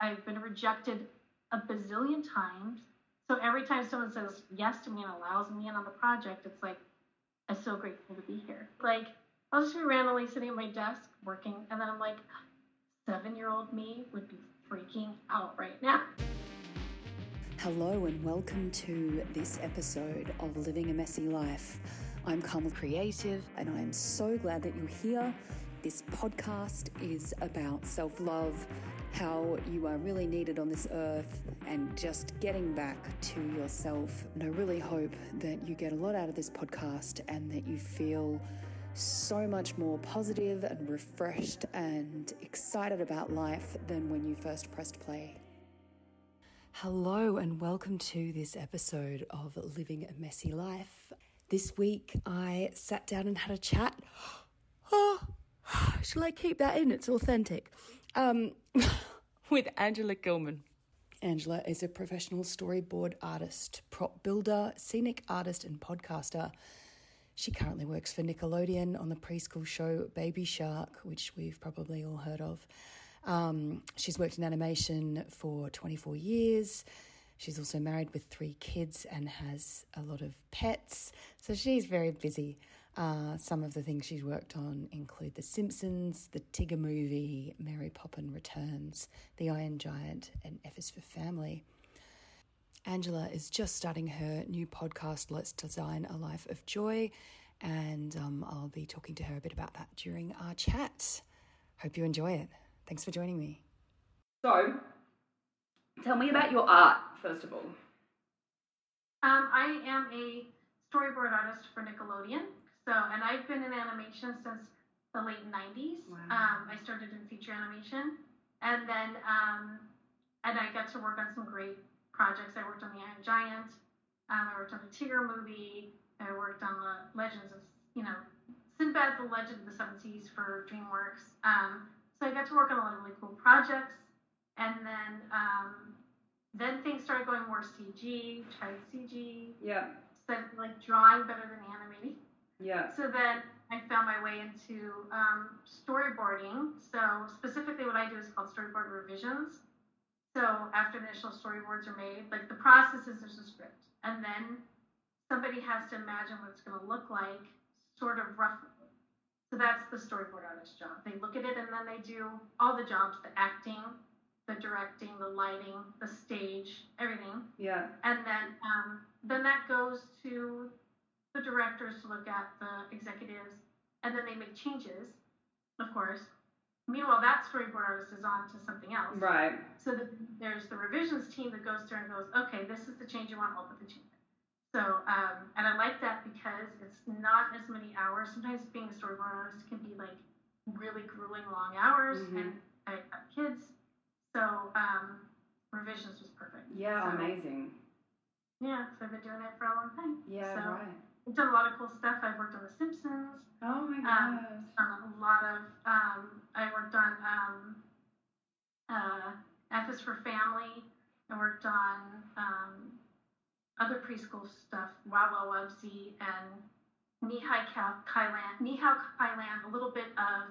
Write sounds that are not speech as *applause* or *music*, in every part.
I've been rejected a bazillion times. So every time someone says yes to me and allows me in on the project, it's like, I'm so grateful to be here. Like, I'll just be randomly sitting at my desk working, and then I'm like, seven year old me would be freaking out right now. Hello, and welcome to this episode of Living a Messy Life. I'm Carmel Creative, and I am so glad that you're here. This podcast is about self love, how you are really needed on this earth, and just getting back to yourself. And I really hope that you get a lot out of this podcast and that you feel so much more positive and refreshed and excited about life than when you first pressed play. Hello, and welcome to this episode of Living a Messy Life. This week I sat down and had a chat. *gasps* Oh, *sighs* shall I keep that in? It's authentic. Um, *laughs* with Angela Gilman. Angela is a professional storyboard artist, prop builder, scenic artist, and podcaster. She currently works for Nickelodeon on the preschool show Baby Shark, which we've probably all heard of. Um, she's worked in animation for 24 years. She's also married with three kids and has a lot of pets. So she's very busy. Uh, some of the things she's worked on include The Simpsons, The Tigger Movie, Mary Poppins Returns, The Iron Giant, and F is for Family. Angela is just starting her new podcast, Let's Design a Life of Joy, and um, I'll be talking to her a bit about that during our chat. Hope you enjoy it. Thanks for joining me. So, tell me about your art, first of all. Um, I am a storyboard artist for Nickelodeon. So, and I've been in animation since the late 90s. Wow. Um, I started in feature animation. And then, um, and I got to work on some great projects. I worked on The Iron Giant. Um, I worked on the Tigger movie. I worked on the Legends of, you know, Sinbad, the Legend of the Seven Seas for DreamWorks. Um, so I got to work on a lot of really cool projects. And then, um, then things started going more CG, tried CG, Yeah, said like drawing better than animating. Yeah, So then I found my way into um, storyboarding. So specifically, what I do is called storyboard revisions. So after the initial storyboards are made, like the process is there's a script, and then somebody has to imagine what it's going to look like, sort of roughly. So that's the storyboard artist's job. They look at it and then they do all the jobs: the acting, the directing, the lighting, the stage, everything yeah, and then um, then that goes to the directors to look at the executives, and then they make changes, of course. Meanwhile, that storyboard artist is on to something else. right. So the, there's the revisions team that goes through and goes, okay, this is the change you want, I'll put the change. in." So, um, and I like that because it's not as many hours. Sometimes being a storyboard artist can be like really grueling long hours, Mhm. and I have kids. So, um, revisions was perfect. Yeah, So- amazing. yeah, so I've been doing it for a long time. Yeah, so right. I've done a lot of cool stuff. I've worked on The Simpsons. Oh my Um, a lot of. Um, I worked on um, uh, F is for Family. I worked on um, other preschool stuff, Wow Wow Wubbzy and Nihai Ka- Kailan, Nihao Kailan, a little bit of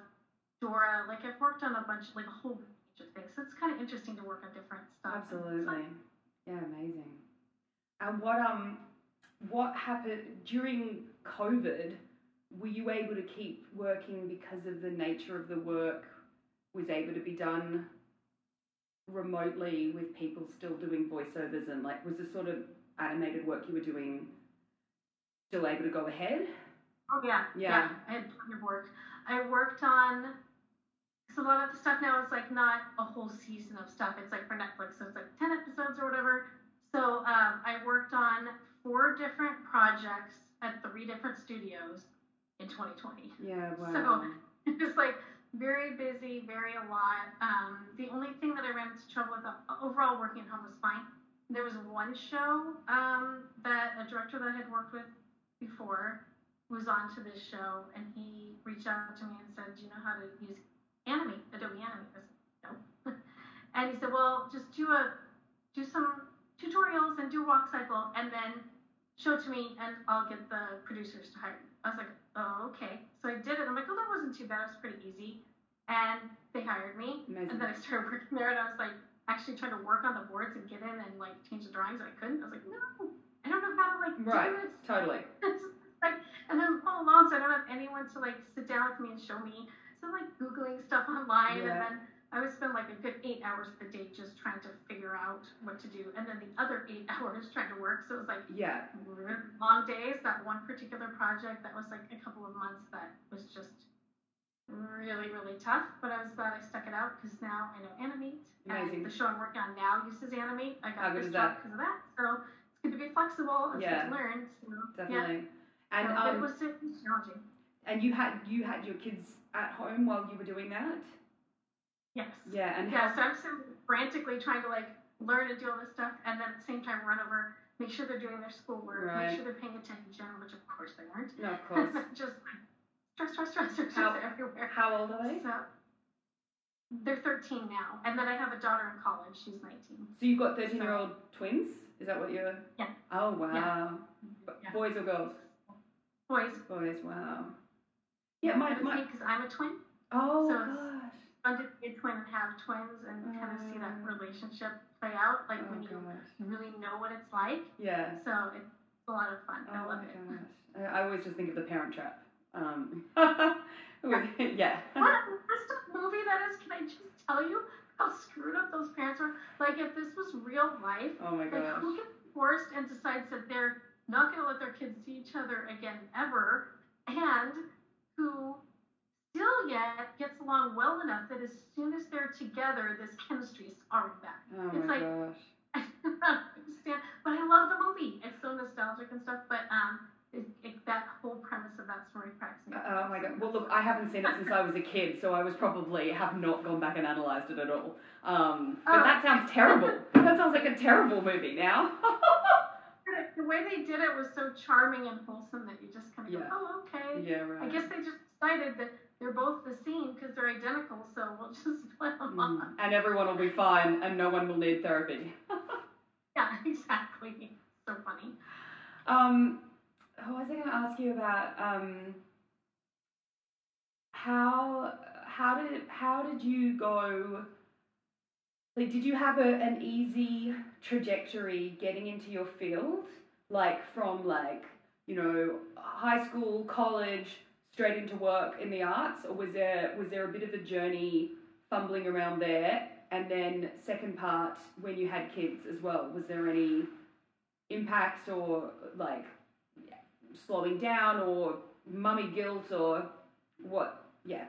Dora. Like I've worked on a bunch, like a whole range of things. So it's kind of interesting to work on different stuff. Absolutely. Yeah, amazing. And what um what happened during COVID? Were you able to keep working because of the nature of the work was able to be done remotely with people still doing voiceovers and like was the sort of animated work you were doing still able to go ahead? Oh yeah, Yeah. I had plenty of work. I worked on so a lot of the stuff now is like not a whole season of stuff. It's like for Netflix, so it's like ten episodes or whatever. So um, I worked on four different projects at three different studios in 2020. Yeah, wow. So it was like very busy, very a lot. Um, the only thing that I ran into trouble with uh, overall working at home was fine. There was one show um, that a director that I had worked with before was on to this show, and he reached out to me and said, "Do you know how to use Animate, Adobe Animate?" I said, "No." *laughs* and he said, "Well, just do a do some tutorials and do a walk cycle, and then show it to me, and I'll get the producers to hire you." I was like, "Oh, okay." So I did it. I'm like, "Oh, that wasn't too bad. It was pretty easy." And they hired me, Amazing. and then I started working there, and I was like, actually trying to work on the boards and get in and like change the drawings. I couldn't. I was like, no, I don't know how to like Right. do this. Totally. *laughs* Like, and then I'm all alone, so I don't have anyone to like sit down with me and show me. So I'm like googling stuff online, Yeah. and then I would spend like a good eight hours a day just trying to figure out what to do, and then the other eight *laughs* hours trying to work. So it was like Yeah. long days. That one particular project that was like a couple of months that was just really really tough. But I was glad I stuck it out because now I know Animate. Amazing. And the show I'm working on now uses Animate. I got this job because of that. So it's good to be flexible and Yeah. to learn. So, Yeah. Definitely. And So, it um, was it was challenging. and you had you had your kids at home while you were doing that. Yes. Yeah. And Yeah, so I'm frantically trying to like learn and do all this stuff, and then at the same time run over, make sure they're doing their schoolwork, Right. make sure they're paying attention, which of course they weren't. No, of *laughs* course. just stress, stress, stress, stress, How- stress everywhere. How old are they? So they're 13 now, and then I have a daughter in college. She's 19. So you've got thirteen-year-old twins. Is that what you're? Yeah. Oh wow. Yeah. Boys or girls? Boys. Boys. Wow. Yeah. My my. because I'm a twin. Oh so it's- gosh. Fun to be a twin and have twins and kind of see that Mm. relationship play out, like Oh when you gosh. really know what it's like. Yeah. So it's a lot of fun. I Oh love my it. gosh. I, I always just think of the Parent Trap. Um. *laughs* with- yeah. What a messed up movie that is. Can I just tell you how screwed up those parents were? Like, if this was real life, Oh my like, gosh. who gets divorced and decides that they're not going to let their kids see each other again ever, and who still yet gets along well enough that as soon as they're together, this chemistry is already back. Oh it's my like- gosh. I don't understand, but I love the movie. It's so nostalgic and stuff, but um, it, it, that whole premise of that story cracks me. up. Oh my god. Well, look, I haven't seen it since I was a kid, so I was probably have not gone back and analysed it at all. Um, but Oh. that sounds terrible. That sounds like a terrible movie now. *laughs* the way they did it was so charming and wholesome that you just kind of Yeah. go, oh, okay. yeah, right. I guess they just decided that they're both the same because they're identical, so we'll *laughs* just put them Mm. up. And everyone will be fine, and no one will need therapy. *laughs* Yeah, *laughs* exactly. So funny. Um, what was I going to ask you about? Um, how how did how did you go? Like, did you have a, an easy trajectory getting into your field, like from like you know high school, college, straight into work in the arts, or was there was there a bit of a journey fumbling around there? And then second part, when you had kids as well, was there any impacts or like slowing down or mummy guilt or what? Yeah.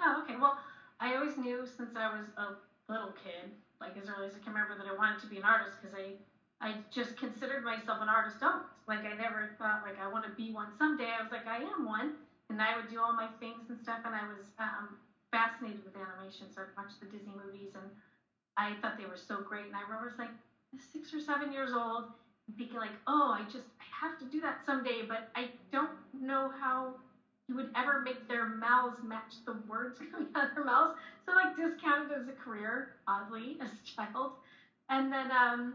Oh, okay. Well, I always knew since I was a little kid, like as early as I can remember, that I wanted to be an artist because I, I just considered myself an artist almost. Like I never thought like I want to be one someday. I was like I am one, and I would do all my things and stuff. And I was um, fascinated with animation, so I'd watch the Disney movies, and I thought they were so great. And I remember I was like six or seven years old, thinking like, oh, I just I have to do that someday, but I don't know how you would ever make their mouths match the words *laughs* coming out of their mouths. So like discounted as a career, oddly, *laughs* as a child. And then um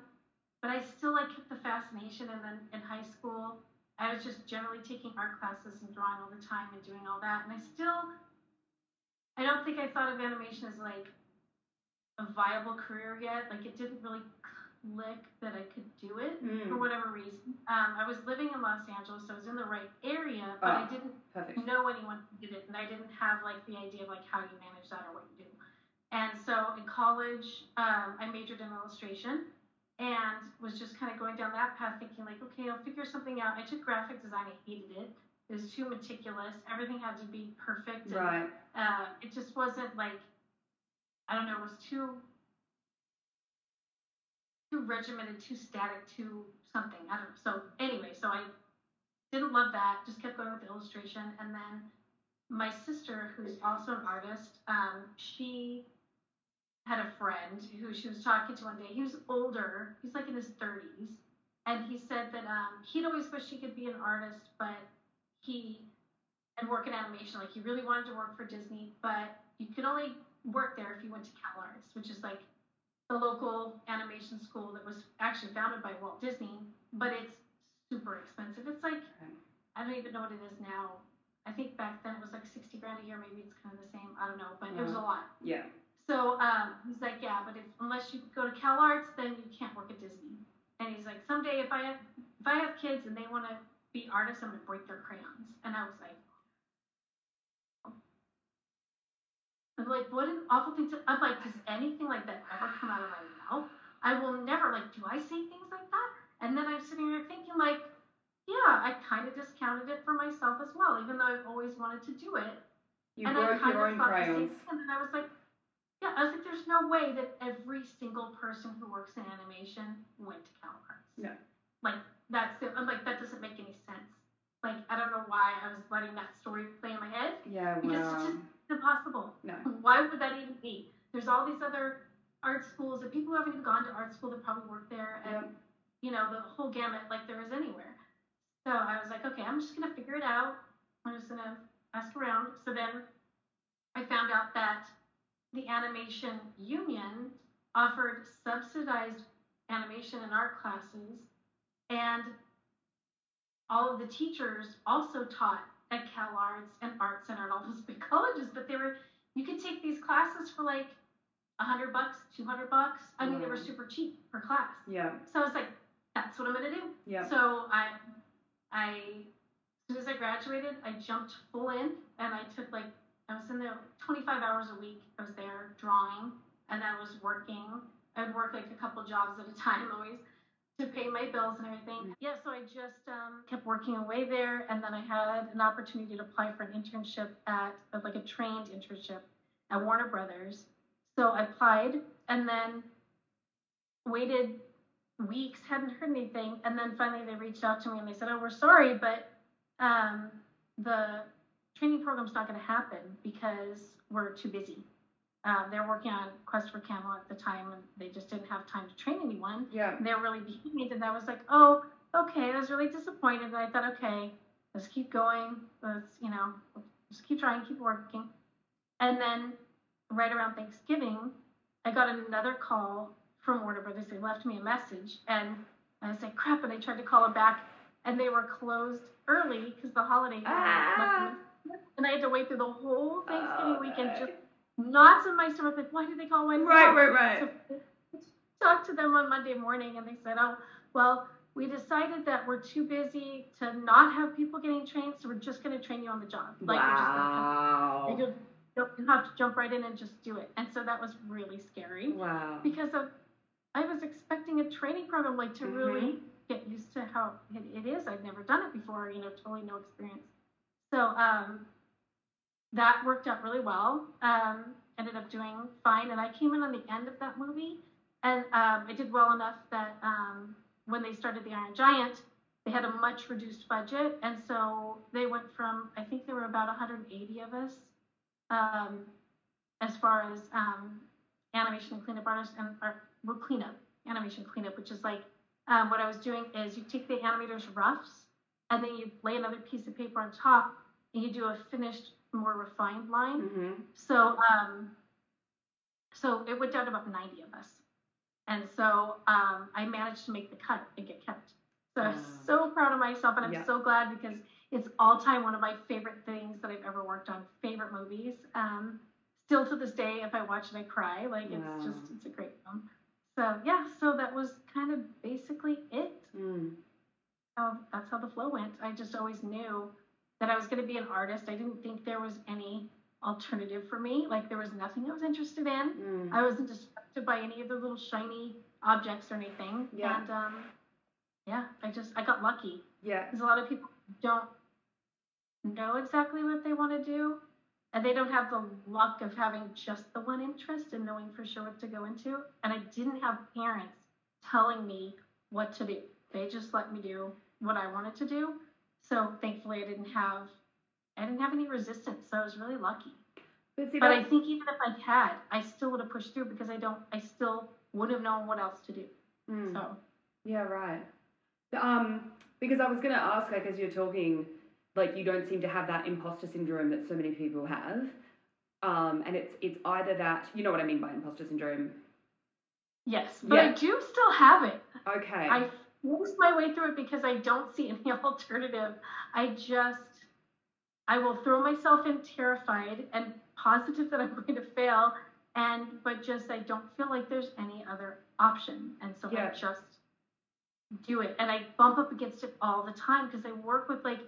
but I still like kept the fascination and then in high school I was just generally taking art classes and drawing all the time and doing all that. And I still I don't think I thought of animation as like a viable career yet. Like it didn't really click that I could do it for Mm, whatever reason. Um, I was living in Los Angeles, so I was in the right area, but I Ah. didn't perfect. know anyone who did it, and I didn't have like the idea of like how you manage that or what you do. And so in college, um, I majored in illustration and was just kind of going down that path, thinking like, okay, I'll figure something out. I took graphic design. I hated it. It was too meticulous. Everything had to be perfect. And, Right. uh, it just wasn't like I don't know, it was too too regimented, too static, too something. I don't know. So anyway, so I didn't love that, just kept going with the illustration and then my sister, who's also an artist, um, she had a friend who she was talking to one day. He was older, he's like in his 30s, and he said that um, he'd always wished he could be an artist, but he and work in animation. Like he really wanted to work for Disney, but you could only work there if you went to CalArts, which is like the local animation school that was actually founded by Walt Disney, but it's super expensive. It's like I don't even know what it is now. I think back then it was like sixty grand a year. Maybe it's kind of the same. I don't know, but it was a lot. Yeah. So um, he's like, yeah, but if unless you go to Cal Arts, then you can't work at Disney. And he's like, someday if I have if I have kids and they want to be artists, I'm gonna break their crayons. And I was like, I'm like, what an awful thing to. I'm like, does anything like that ever come out of my mouth? I will never like. Do I say things like that? And then I'm sitting there thinking like, yeah, I kind of discounted it for myself as well, even though I've always wanted to do it. You and broke I kind your of own thought crayons. and then I was like, yeah, I was like, there's no way that every single person who works in animation went to Cal Arts. No. Like that's I'm like that doesn't make any sense. Like I don't know why I was letting that story play in my head. Yeah, Because it's just impossible. No. Why would that even be? There's all these other art schools and people who haven't even gone to art school that probably work there and Yep. you know, the whole gamut like there is anywhere. So I was like, okay, I'm just gonna figure it out. I'm just gonna ask around. So then I found out that the animation union offered subsidized animation and art classes and all of the teachers also taught at Cal Arts and Art Center and all those *laughs* big colleges, but they were you could take these classes for like a hundred bucks, two hundred bucks. I mean, they were mm. super cheap per class. Yeah, So I was like, that's what I'm gonna do. yeah. So I, I, as soon as I graduated, I jumped full in, and I took like I was in there 25 hours a week. I was there drawing, and I was working. I'd work like a couple jobs at a time *laughs* always to pay my bills and everything. Yeah, so I just um, kept working away there, and then I had an opportunity to apply for an internship at like a trained internship at Warner Brothers. So I applied, and then waited weeks, hadn't heard anything, and then finally they reached out to me and they said, "Oh, we're sorry, but um, the training program's not going to happen because we're too busy." Um, they're working on Quest for Camelot at the time, and they just didn't have time to train anyone. Yeah. And they were really behind, and I was like, "Oh, okay." I was really disappointed, and I thought, "Okay, let's keep going. Let's, you know, just keep trying, keep working." And then, right around Thanksgiving, I got another call from Warner Brothers. They left me a message, and I was like, "Crap!" And I tried to call them back, and they were closed early because the holiday. Ah. And I had to wait through the whole Thanksgiving Oh, weekend. Just knots in my stomach. Like, why did they call? They Right, right, right. So talked to them on Monday morning, and they said, "Oh, well, we decided that we're too busy to not have people getting trained, so we're just going to train you on the job. Like, we're just gonna, wow. you'll you have to jump right in and just do it." And so that was really scary Wow. because of I was expecting a training program, like to really Mm-hmm. get used to how it, it is. I'd never done it before, you know, totally no experience. So um, that worked out really well. Um, ended up doing fine, and I came in on the end of that movie, and um, I did well enough that um, when they started the Iron Giant, they had a much reduced budget, and so they went from I think there were about 180 of us, um, as far as um, animation and cleanup artists and art, well, cleanup animation cleanup, which is like um, what I was doing is you take the animator's roughs and then you lay another piece of paper on top you do a finished, more refined line. Mm-hmm. So, um, so it went down to about 90 of us. And so um, I managed to make the cut and get kept. So I'm so proud of myself, and I'm Yeah. so glad because it's all time one of my favorite things that I've ever worked on. Favorite movies. Um, still to this day, if I watch it, I cry. Like it's Wow. just it's a great film. So yeah, so that was kind of basically it. Mm. How, that's how the flow went. I just always knew that I was going to be an artist. I didn't think there was any alternative for me. Like there was nothing I was interested in. Mm. I wasn't distracted by any of the little shiny objects or anything. Yeah. And um, yeah, I just I got lucky Yeah. because a lot of people don't know exactly what they want to do, and they don't have the luck of having just the one interest and knowing for sure what to go into. And I didn't have parents telling me what to do. They just let me do what I wanted to do. So thankfully, I didn't have I didn't have any resistance. So I was really lucky. But see, But I think even if I had, I still would have pushed through because I don't. I still would have known what else to do. Mm. So Yeah, right. Um, because I was gonna ask, like, as you're talking, like, you don't seem to have that imposter syndrome that so many people have. Um, and it's it's either that you know what I mean by imposter syndrome. yes, but I do still have it. Okay. I forced my way through it because I don't see any *laughs* alternative. I just, I will throw myself in terrified and positive that I'm *laughs* going to fail, and but just I don't feel like there's any other option, and so Yeah. I just do it, and I bump up against it all the time because I work with like,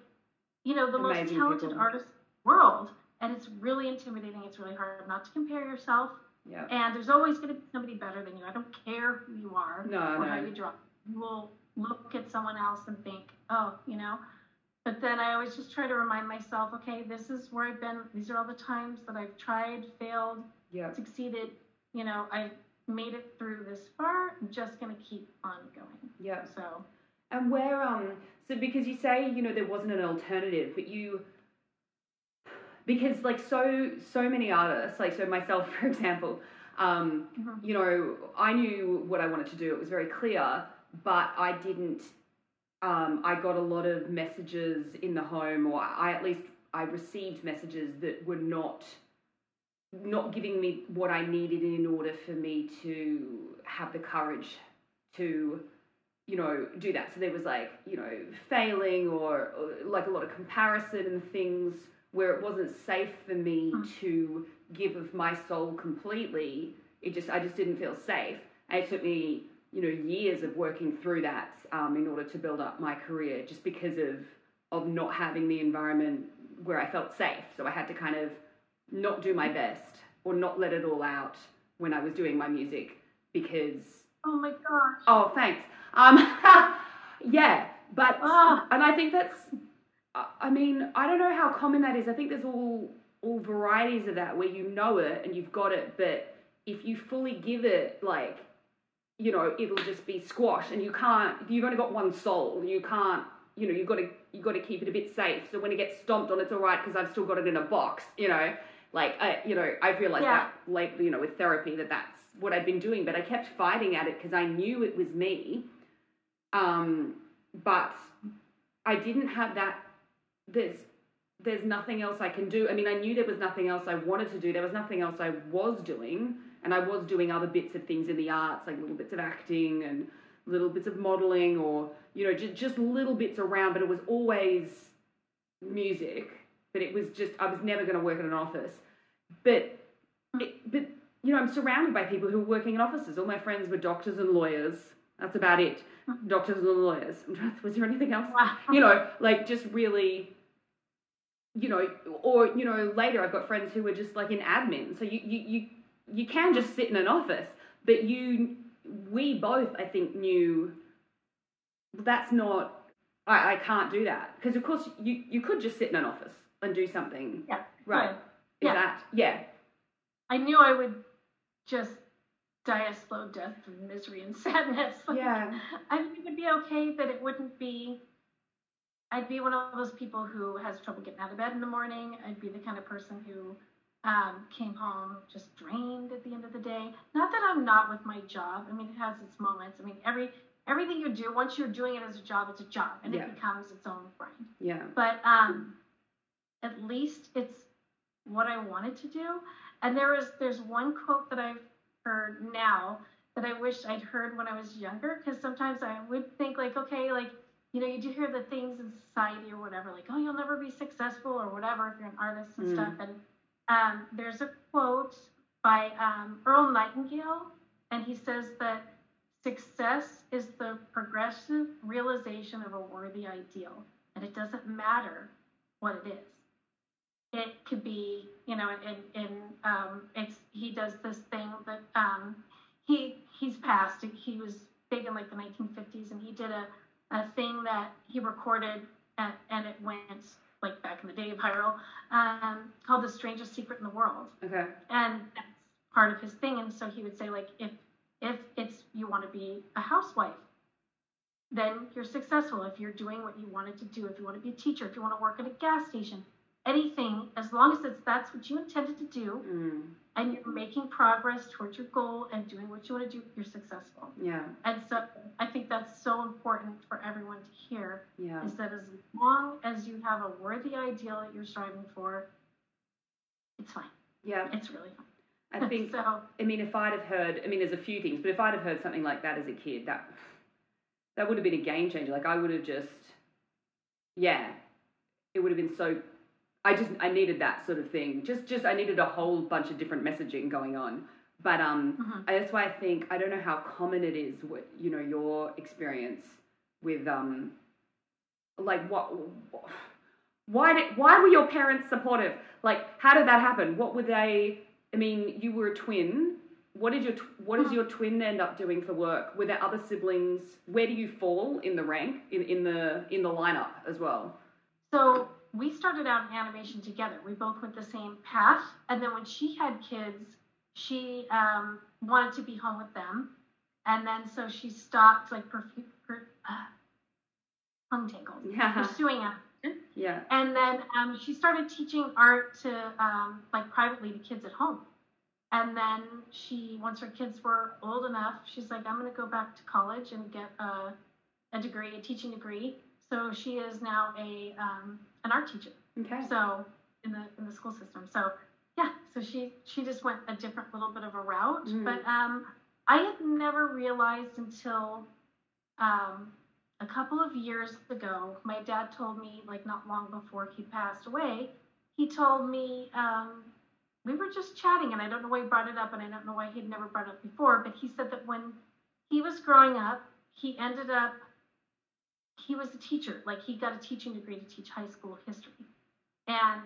you know, the most Amazing talented people. artists in the world, and it's really intimidating. It's really hard not to compare yourself, Yeah. and there's always going to be somebody better than you. I don't care who you are No, or how you draw. You will look at someone else and think, oh, you know. But then I always just try to remind myself, okay, this is where I've been. These are all the times that I've tried, failed, Yeah. succeeded. You know, I've made it through this far. I'm just gonna keep on going. Yeah. So And where um so because you say you know there wasn't an alternative, but you because like so so many artists like so myself *laughs* for example, um Mhm. you know I knew what I wanted to do. It was very clear, but I didn't. Um, I got a lot of messages in the home, or I at least I received messages that were not not giving me what I needed in order for me to have the courage to you know, do that. So there was like, you know, failing or, or like a lot of comparison and things where it wasn't safe for me Mm. to give of my soul completely. It just, I just didn't feel safe. And it took me, you know, years of working through that um, in order to build up my career just because of, of not having the environment where I felt safe. So I had to kind of not do my best or not let it all out when I was doing my music because oh my gosh. Oh, thanks. Um, *laughs* yeah, but Ah. and I think that's. I mean, I don't know how common that is. I think there's all all varieties of that where you know it and you've got it, but if you fully give it, like, you know, it'll just be squash, and you can't. You've only got one soul. You can't. You know, you've got to you've got to keep it a bit safe. So when it gets stomped on, it's all right because I've still got it in a box. You know, like I, you know, I've realized Yeah. that late, you know, with therapy that that's what I've been doing, but I kept fighting at it because I knew it was me. Um, but I didn't have that. There's there's nothing else I can do. I mean, I knew there was nothing else I wanted to do. There was nothing else I was doing, and I was doing other bits of things in the arts, like little bits of acting and little bits of modeling, or you know, just just little bits around. But it was always music. But it was just I was never going to work in an office. But but you know, I'm surrounded by people who are working in offices. All my friends were doctors and lawyers. That's about it. Mm-hmm. Doctors and lawyers. I'm trying to- Was there anything else? Wow. You know, like just really, you know, or you know, later I've got friends who are just like in admin. So you you you you can just sit in an office, but you we both I think knew that's not. I, I can't do that because of course you you could just sit in an office and do something. Yeah. Right. Is Yeah. that yeah? I knew I would just die a slow death of misery and *laughs* sadness. Like, Yeah. I think it would be okay that it wouldn't be. I'd be one of those people who has trouble getting out of bed in the morning. I'd be the kind of person who um, came home just drained at the end of the day. Not that I'm not with my job. I mean, it has its moments. I mean, every everything you do, once you're doing it as a job, it's a job, and Yeah. it becomes its own grind. Yeah. But um, at least it's what I wanted to do. And there was there's one quote that I've heard now that I wish I'd heard when I was younger because sometimes I would think like, okay, like you know, you do hear the things in society or whatever, like, oh, you'll never be successful or whatever if you're an artist and Mm. stuff. And um, there's a quote by um, Earl Nightingale, and he says that success is the progressive realization of a worthy ideal, and it doesn't matter what it is. It could be, you know, in in um, it's he does this thing that um, he he's passed. He was big in like the 1950s, and he did a a thing that he recorded, and, and it went like back in the day of viral, um, called "The Strangest Secret in the World." Okay. and that's part of his thing and so he would say like if if it's you want to be a housewife then you're successful if you're doing what you wanted to do if you want to be a teacher if you want to work at a gas station anything as long as it's that's what you intended to do Mm. and you're making progress towards your goal and doing what you want to do you're successful Yeah. and so i think that's so important for everyone to hear Yeah. is that as long as you have a worthy ideal that you're striving for it's fine Yeah. it's really fine I think. *laughs* so I mean, if I'd have heard, I mean, there's a few things, but if I'd have heard something like that as a kid, that that would have been a game changer. Like I would have just, yeah, it would have been so. I just I needed that sort of thing. Just just I needed a whole bunch of different messaging going on But um, Mhm. that's why I think I don't know how common it is. What you know, your experience with um, like what, why did why were your parents supportive? Like, how did that happen? What were they? I mean, you were a twin. What did your what does Mhm. your twin end up doing for work? Were there other siblings? Where do you fall in the rank in, in the in the lineup as well? So we started out in animation together. We both went the same path, and then when she had kids, she um, wanted to be home with them, and then so she stopped like perfu- per, uh, tongue tangled *laughs* Yeah, pursuing animation, yeah. and then um, she started teaching art to um, like privately to kids at home. And then she, once her kids were old enough, she's like, I'm going to go back to college and get a, a degree, a teaching degree. So she is now a um, an art teacher. Okay. So in the in the school system. So yeah, so she she just went a different little bit of a route. Mm. But um, I had never realized until um, a couple of years ago. My dad told me like not long before he passed away. He told me um, we were just chatting, and I don't know why he brought it up, and I don't know why he'd never brought it up before. But he said that when he was growing up, he ended up he was a teacher. Like he got a teaching degree to teach high school history. And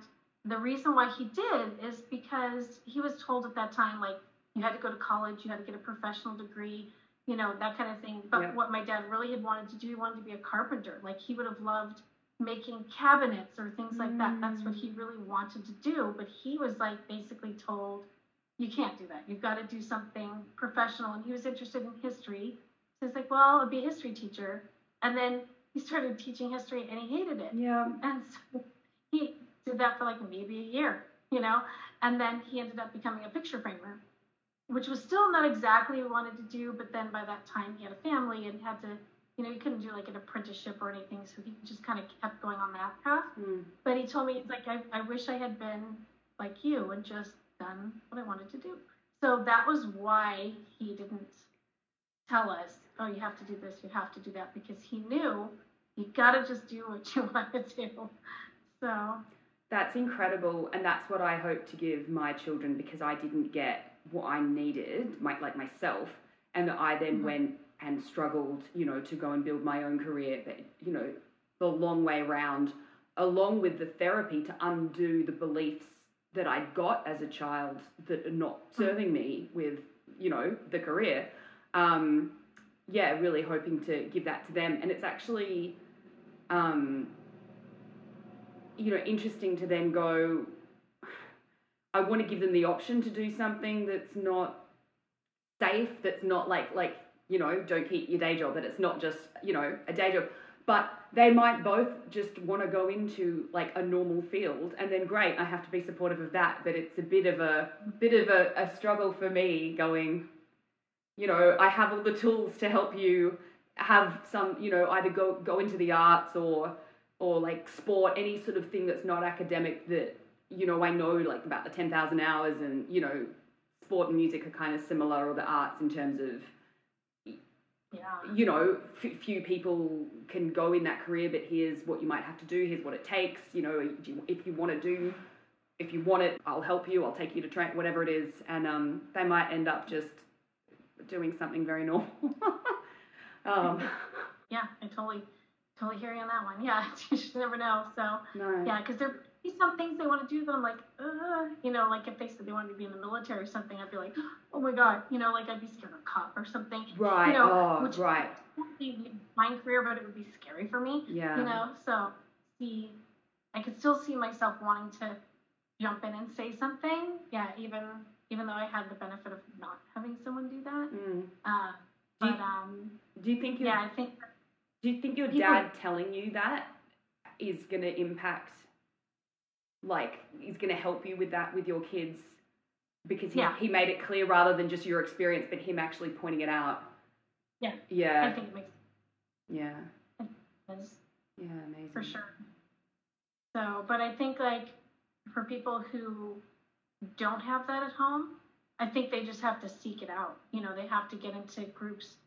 the reason why he did is because he was told at that time, like, you had to go to college, you had to get a professional degree, you know, that kind of thing. But Yeah. what my dad really had wanted to do, he wanted to be a carpenter. Like he would have loved making cabinets or things like that. That's what he mm. really wanted to do. But he was like basically told, you can't do that. You've got to do something professional. And he was interested in history. So he's like, well, I'll be a history teacher. And then he started teaching history and he hated it. Yeah. And so he did that for like maybe a year, you know, and then he ended up becoming a picture framer, which was still not exactly what he wanted to do. But then by that time, he had a family and had to, you know, he couldn't do like an apprenticeship or anything. So he just kind of kept going on that path. Mm. But he told me, he's like, I, I wish I had been like you and just done what I wanted to do. So that was why he didn't tell us, oh, you have to do this, you have to do that, because he knew you got to just do what you *laughs* want to do. So, That's incredible, and that's what I hope to give my children because I didn't get what I needed, my, like myself, and that I then Mhm. went and struggled, you know, to go and build my own career. But you know, the long way round, along with the therapy to undo the beliefs that I got as a child that are not serving me with, you know, the career. Um, yeah, really hoping to give that to them, and it's actually. Um, you know, interesting to then go, I want to give them the option to do something that's not safe, that's not like, like, you know, don't keep your day job, that it's not just, you know, a day job. But they might both just want to go into like a normal field and then great, I have to be supportive of that. But it's a bit of a bit of a, a struggle for me going, you know, I have all the tools to help you have some, you know, either go go into the arts or or like sport, any sort of thing that's not academic that, you know, I know like about the 10,000 hours and, you know, sport and music are kind of similar or the arts in terms of, yeah. you know, f- few people can go in that career, but here's what you might have to do, here's what it takes, you know, if you, if you want to do, if you want it, I'll help you, I'll take you to train, whatever it is. And um, they might end up just doing something very normal. *laughs* um, *laughs* Yeah, I totally, totally hear you on that one. Yeah, *laughs* you just never know. So, no. yeah, because there be some things they want to do that I'm like, uh, you know, like if they said they wanted to be in the military or something, I'd be like, *gasps* oh my god, you know, like I'd be scared of a cop or something. Right. You know, oh, which- right. Be my career, but it would be scary for me. Yeah. You know, so see, I could still see myself wanting to jump in and say something. Yeah, even even though I had the benefit of not having someone do that. Mm. Uh, Do you- but um, Do you think your yeah, I think Do you think your People- dad telling you that is going to impact, like, is going to help you with that with your kids? Because he, Yeah. he made it clear rather than just your experience, but him actually pointing it out. Yeah. Yeah. I think it makes Yeah. sense. Yeah. Amazing. for sure. So, but I think like for people who don't have that at home, I think they just have to seek it out. You know, they have to get into groups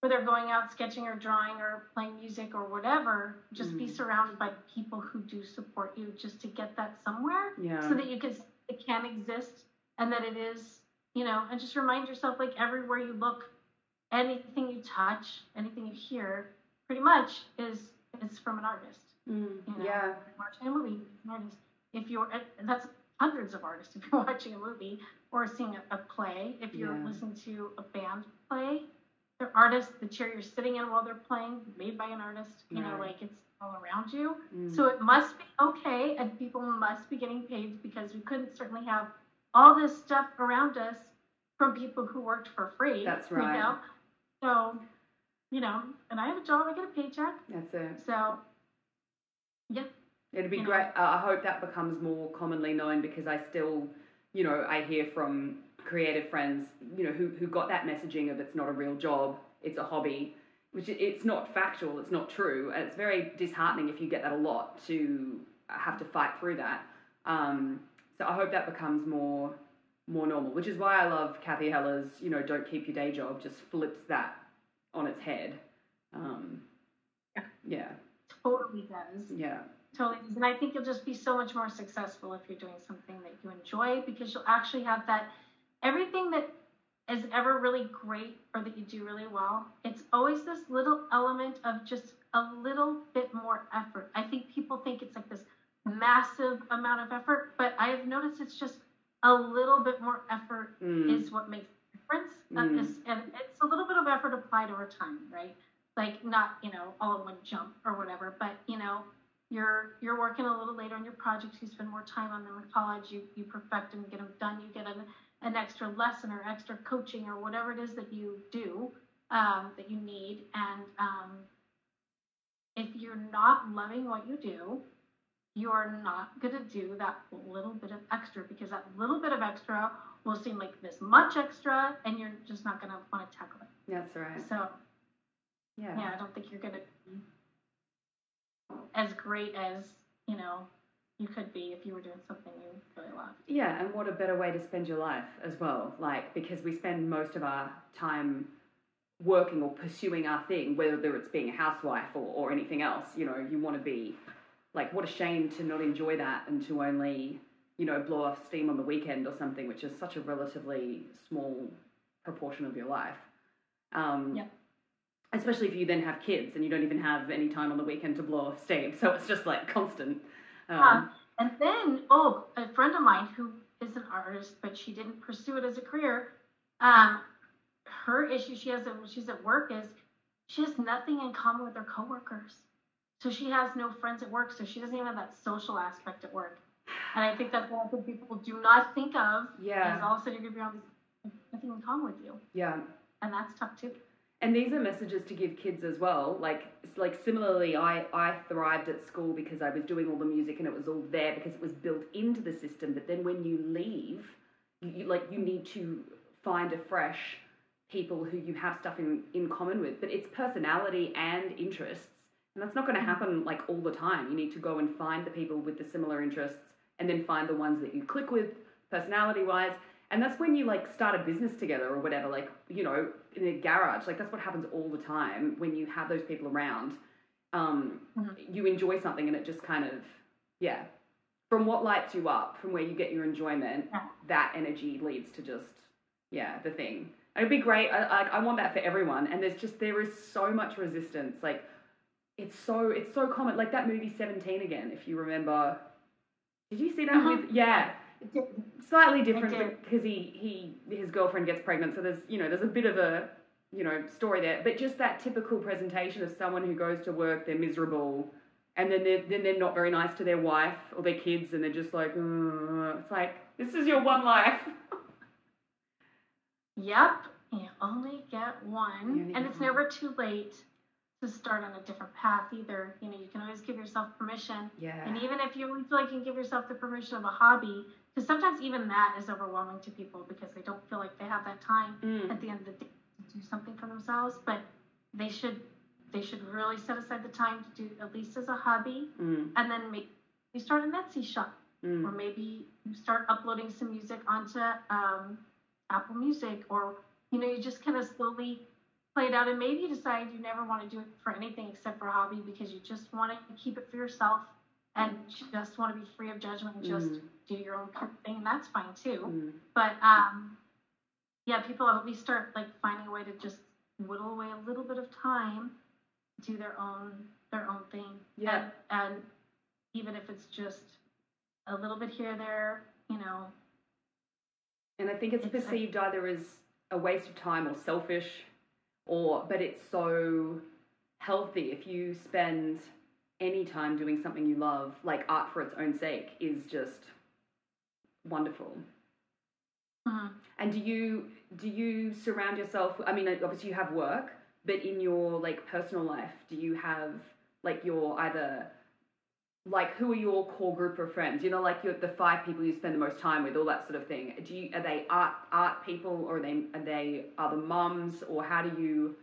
where they're going out sketching or drawing or playing music or whatever. Just be Mhm. surrounded by people who do support you just to get that somewhere Yeah. so that you can it can exist and that it is you know, and just remind yourself like everywhere you look, anything you touch, anything you hear, pretty much is is from an artist. Mm, You know, yeah. watching a movie, an artist. If you're, that's hundreds of artists. If you're *laughs* watching a movie or seeing a, a play, if you're Yeah. listening to a band play, they're artists. The chair you're sitting in while they're playing, made by an artist. You know, like it's all around you. Mm. So it must be okay, and people must be getting paid because we couldn't certainly have all this stuff around us from people who worked for free. That's You right. know? So, you know, and I have a job, I get a paycheck. That's it. So, yeah. It'd be know. great. Uh, I hope that becomes more commonly known because I still, you know, I hear from creative friends, you know, who, who got that messaging of it's not a real job, it's a hobby, which it's not factual, it's not true, and it's very disheartening if you get that a lot to have to fight through that. Um, so I hope that becomes more more normal, which is why I love Cathy Heller's, you know, don't keep your day job, just flips that on its head. Um, yeah, totally does. yeah. Totally. And I think you'll just be so much more successful if you're doing something that you enjoy because you'll actually have that everything that is ever really great or that you do really well, it's always this little element of just a little bit more effort. I think people think it's like this massive amount of effort, but I've noticed it's just a little bit more effort Mm. is what makes the difference. Uh, Mm. is- and it's a little bit of effort applied over time, right? Like not, you know, all in one jump or whatever, but you know, you're you're working a little later on your projects, you spend more time on them in college, you you perfect them, get them done, you get an, an extra lesson or extra coaching or whatever it is that you do um, that you need. And um, if you're not loving what you do, you are not going to do that little bit of extra because that little bit of extra will seem like this much extra and you're just not going to want to tackle it. That's right. So, Yeah. yeah, I don't think you're going to as great as, you know, you could be if you were doing something you really loved. Yeah, and what a better way to spend your life as well. Like, because we spend most of our time working or pursuing our thing, whether it's being a housewife or, or anything else, you know, you want to be like, what a shame to not enjoy that and to only, you know, blow off steam on the weekend or something, which is such a relatively small proportion of your life. Um, Yep. Especially if you then have kids and you don't even have any time on the weekend to blow off steam. So it's just like constant. Um, and then, oh, a friend of mine who is an artist, but she didn't pursue it as a career. Um, her issue she has when she's at work is she has nothing in common with her coworkers. So she has no friends at work, so she doesn't even have that social aspect at work. And I think that's one thing people do not think of Yeah. is all of a sudden you're gonna be on this nothing in common with you, yeah. and that's tough too. And these are messages to give kids as well. Like, like similarly, I, I thrived at school because I was doing all the music and it was all there because it was built into the system. But then when you leave, you, like you need to find afresh people who you have stuff in, in common with. But it's personality and interests, and that's not going to mm-hmm. happen like all the time. You need to go and find the people with the similar interests, and then find the ones that you click with personality wise. And that's when you like start a business together or whatever, like, you know, in a garage. Like, that's what happens all the time when you have those people around. Um, Mhm. You enjoy something and it just kind of, yeah. From what lights you up, from where you get your enjoyment, Yeah. that energy leads to just, yeah, the thing. And it'd be great. I, I, I want that for everyone. And there's just, there is so much resistance. Like, it's so, it's so common. Like that movie 17 again, if you remember. Did you see that Uh-huh. with, yeah slightly different did. because he, he his girlfriend gets pregnant so there's you know there's a bit of a you know story there but just that typical presentation of someone who goes to work they're miserable and then they're, then they're not very nice to their wife or their kids and they're just like "Ugh." it's like this is your one life *laughs* Yep, you only get one, only and it's one. never too late to start on a different path either. You know, you can always give yourself permission, yeah and even if you only feel like you can give yourself the permission of a hobby, because sometimes even that is overwhelming to people because they don't feel like they have that time Mm. at the end of the day to do something for themselves. But they should, they should really set aside the time to do at least as a hobby, Mm. and then maybe you start an Etsy shop or Mm. maybe you start uploading some music onto um, Apple Music, or you know, you just kind of slowly play it out, and maybe you decide you never want to do it for anything except for a hobby because you just want to keep it for yourself and just want to be free of judgment and just Mm. do your own thing. and That's fine too. Mm. But um, yeah, people at least start like finding a way to just whittle away a little bit of time, do their own their own thing. Yeah. And, and even if it's just a little bit here there, you know. And I think it's It's like- perceived either as a waste of time or selfish, or but it's so healthy if you spend any time doing something you love, like art for its own sake, is just wonderful. mhm. And do you do you surround yourself? I mean, obviously you have work, but in your like personal life, do you have like your either like who are your core group of friends? You know, like your the five people you spend the most time with, all that sort of thing. Do you are they art art people, or are they are they other mums, or how do you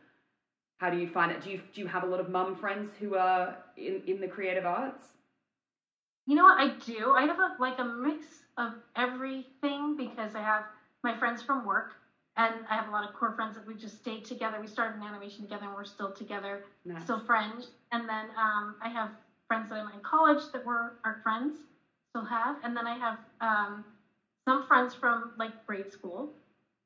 how do you find it? Do you do you have a lot of mum friends who are in in the creative arts? You know what I do? I have a like a mix of everything because I have my friends from work and I have a lot of core friends that we just stayed together. We started in animation together and we're still together, Nice. still friends. And then um, I have friends that I met in college that were our friends, still have. And then I have um, some friends from like grade school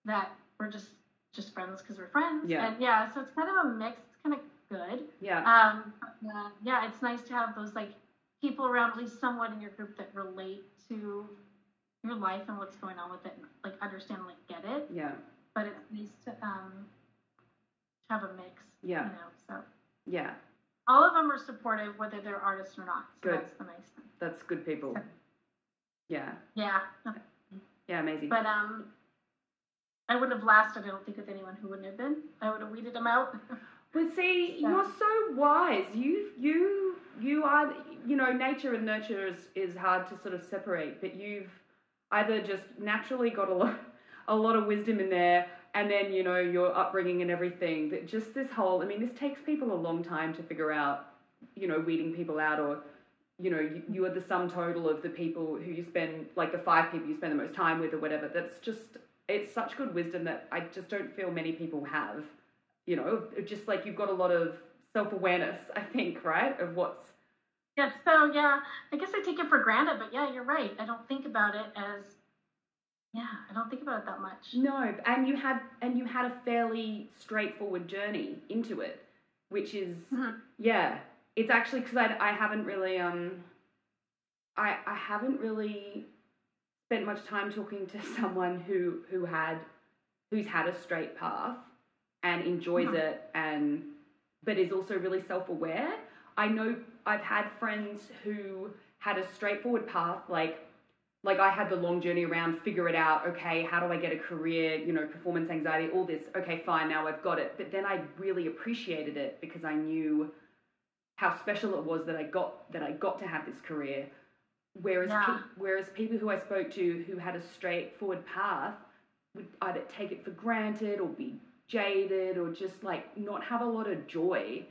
that were just just friends because we're friends. Yeah. And yeah, so it's kind of a mix. It's kind of good. yeah. Um, uh, yeah, it's nice to have those like people around, at least somewhat in your group that relate to your life and what's going on with it, and, like understand, like get it. yeah. But it's nice to um to have a mix. Yeah. You know, so Yeah. all of them are supportive, whether they're artists or not. So Good. that's the nice thing. That's good people. Yeah. Yeah. Yeah. Amazing. But um, I wouldn't have lasted. I don't think with anyone who wouldn't have been. I would have weeded them out. *laughs* But see, So- you're so wise. You you you are you know nature and nurture is, is hard to sort of separate. But you've either just naturally got a lot *laughs* a lot of wisdom in there, and then you know your upbringing and everything. That just this whole. I mean, this takes people a long time to figure out. You know, weeding people out or. You know, you, you are the sum total of the people who you spend, like the five people you spend the most time with, or whatever. That's just, it's such good wisdom that I just don't feel many people have you know, just like you've got a lot of self awareness, I think, right, of what's yeah. So yeah, I guess I take it for granted. But yeah, you're right. I don't think about it as. Yeah, I don't think about it that much. no, and you had and you had a fairly straightforward journey into it, which is Mhm. yeah, it's actually because I I haven't really um, I I haven't really spent much time talking to *laughs* someone who who had who's had a straight path and enjoys Mhm. it and but is also really self-aware. I know i've had friends who had a straightforward path like like i had the long journey around figure it out okay how do i get a career you know performance anxiety all this okay fine now i've got it. But then i really appreciated it because i knew how special it was that i got that i got to have this career whereas Yeah. pe- whereas people who i spoke to who had a straightforward path would either take it for granted or be jaded or just like not have a lot of joy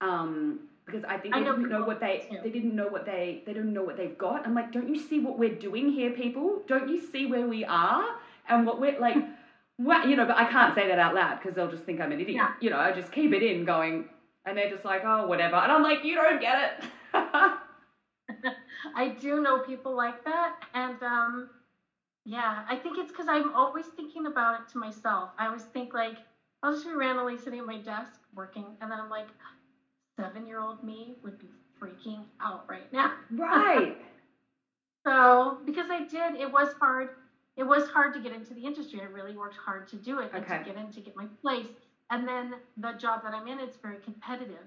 um because i think I they know didn't know what they too. they didn't know what they they don't know what they've got i'm like don't you see what we're doing here people don't you see where we are and what we're like *laughs* what you know but i can't say that out loud because they'll just think i'm an idiot Yeah. you know i just keep it in going and they're just like oh whatever and i'm like you don't get it *laughs* I do know people like that, and um, yeah, I think it's because I'm always thinking about it to myself. I always think like I'll just be randomly sitting at my desk working, and then I'm like, seven-year-old me would be freaking out right now. right *laughs* So because I did, it was hard. It was hard to get into the industry. I really worked hard to do it and to get in to get my place. And then the job that I'm in, it's very competitive.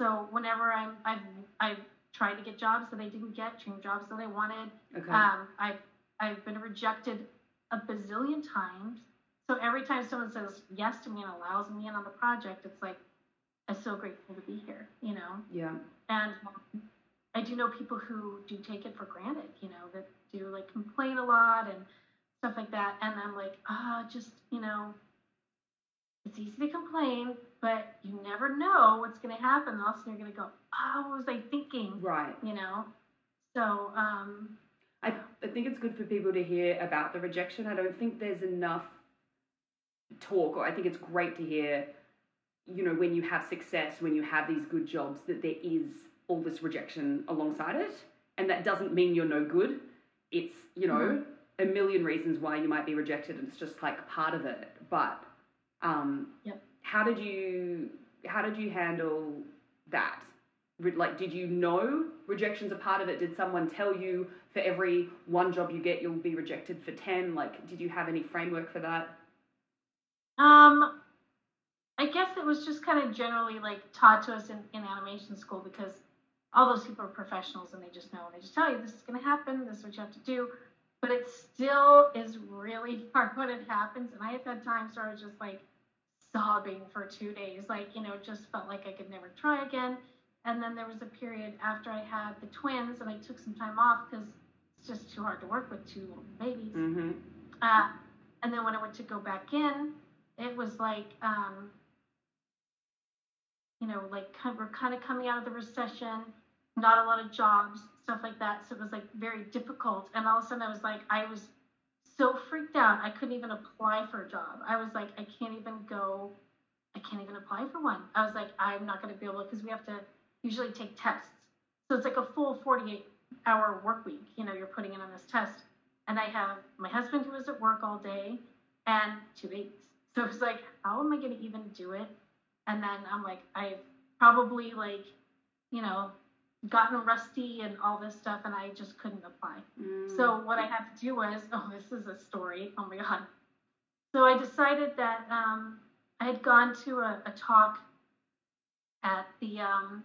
So whenever I'm, I've, I've tried to get jobs that I didn't get, dream jobs that I wanted. okay Um, I've, I've been rejected a bazillion times. So every time someone says yes to me and allows me in on the project, it's like I'm so grateful to be here. You know. yeah And um, I do know people who do take it for granted, you know, that do like complain a lot and stuff like that. And I'm like, ah, just, you know, it's easy to complain, but you never know what's going to happen. And all of a sudden you're going to go, oh, what was I thinking? right You know? So, um, I, I think it's good for people to hear about the rejection. I don't think there's enough talk, or I think it's great to hear, you know, when you have success, when you have these good jobs, that there is all this rejection alongside it. And that doesn't mean you're no good. It's, you know, a million reasons why you might be rejected, and it's just like part of it. but um, Yep. how did you how did you handle that? Like, did you know rejection's a part of it? Did someone tell you for every one job you get, you'll be rejected for ten? Like, did you have any framework for that? Um, I guess it was just kind of generally like taught to us in, in animation school because all those people are professionals and they just know and they just tell you this is going to happen, this is what you have to do. But it still is really *laughs* hard when it happens. And I have had times where I was just like sobbing for two days, like, you know, just felt like I could never try again. And then there was a period after I had the twins and I took some time off because it's just too hard to work with two little babies. Mm-hmm. Uh, and then when I went to go back in, it was like, um, you know, like kind we're kind of coming out of the recession, not a lot of jobs, stuff like that. So it was like very difficult. And all of a sudden, I was like, I was so freaked out, I couldn't even apply for a job. I was like, I can't even go, I can't even apply for one. I was like, I'm not going to be able to, because we have to usually take tests. So it's like a full 48 hour work week, you know, you're putting in on this test and I have my husband who is at work all day and two babies. *laughs* So it's like, how am I going to even do it? And then I'm like, I've probably like, you know, gotten rusty and all this stuff, and I just couldn't apply. Mm. So what I had to do was, *laughs* oh, this is a story. Oh my god. So I decided that um, I had gone to a, a talk at the um,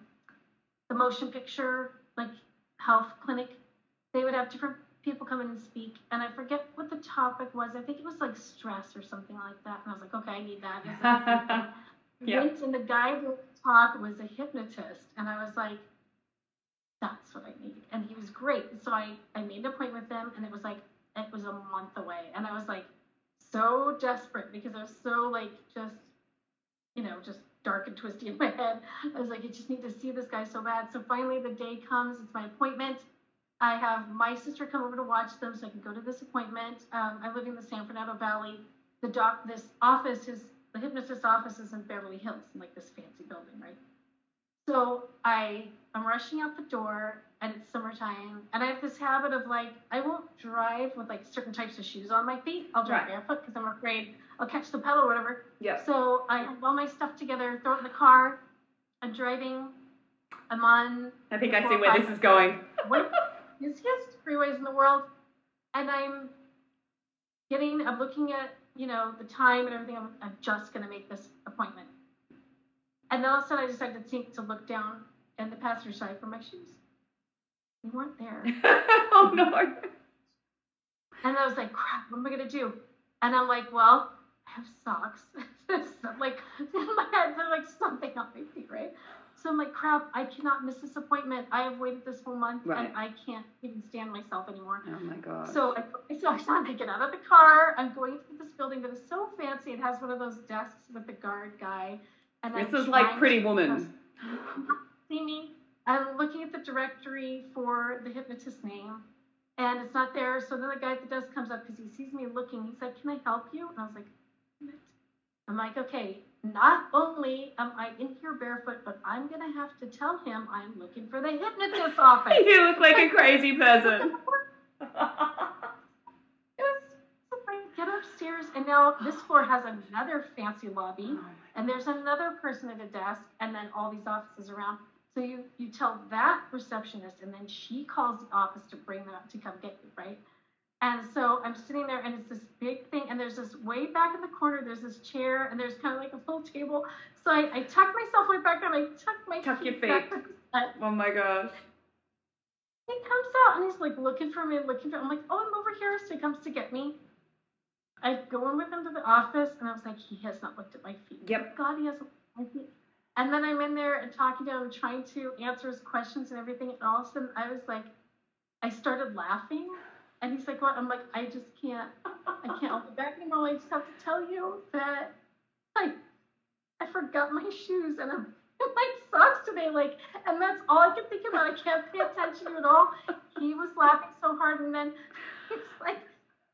the motion picture like health clinic. They would have different people come in and speak, and I forget what the topic was. I think it was like stress or something like that. And I was like, okay, I need that. *laughs* Yeah. Went and the guy who talk was a hypnotist, and I was like, that's what I need. And he was great. So I, I made an appointment with him, and it was like, it was a month away. And I was like, so desperate because I was so like, just, you know, just dark and twisty in my head. I was like, I just need to see this guy so bad. So finally the day comes, it's my appointment. I have my sister come over to watch them so I can go to this appointment. Um, I live in the San Fernando Valley. The doc, this office is, the hypnotist office is in Beverly Hills, in like this fancy building, right? So I I'm rushing out the door and it's summertime and I have this habit of like I won't drive with like certain types of shoes on my feet. I'll drive Right. barefoot because I'm afraid I'll catch the pedal or whatever. Yeah. So I have all my stuff together, throw it in the car. I'm driving. I'm on I think I see where this is going. one of the busiest freeways in the world, and I'm getting, I'm looking at, you know, the time and everything. I'm, I'm just gonna make this appointment, and then all of a sudden I decided to think to look down in the passenger side for my shoes. They weren't there, *laughs* oh no. and I was like, crap, what am I gonna do? And I'm like, well, have socks. *laughs* So, like *laughs* in my head, there's like something on my feet, right? So I'm like, crap, I cannot miss this appointment. I have waited this whole month, Right. and I can't even stand myself anymore. Oh my god. So I put my *laughs* socks on, I get out of the car, I'm going to this building that is so fancy. It has one of those desks with the guard guy. And this I'm is like Pretty Woman. See me? I'm looking at the directory for the hypnotist name, and it's not there. So then the guy at the desk comes up because he sees me looking. He's like, "Can I help you?" And I was like? I'm like, "Okay." Not only am I in here barefoot, but I'm gonna have to tell him I'm looking for the hypnotist office. *laughs* you look like a crazy person. *laughs* It was so get upstairs, and now this floor has another fancy lobby, Oh and there's another person at a desk, and then all these offices around. So you you tell that receptionist, and then she calls the office to bring them up to come get you, right? And so I'm sitting there, and it's this big thing, and there's this way back in the corner, there's this chair, and there's kind of like a full table. So I, I tuck myself way back down, I tuck my Tuck your feet. to the side. oh my gosh. He comes out and he's like looking for me, looking for. I'm like, oh, I'm over here. So he comes to get me. I go in with him to the office, and I was like, he has not looked at my feet. Yep. God, he hasn't looked at my feet. And then I'm in there and talking to him, trying to answer his questions and everything. And all of a sudden, I was like, I started laughing, and he's like, what? I'm like, I just can't. I can't hold it back anymore. I just have to tell you that I I forgot my shoes and I'm *laughs* my socks today. Like, and that's all I can think about. I can't pay attention at all. He was laughing so hard, and then it's like,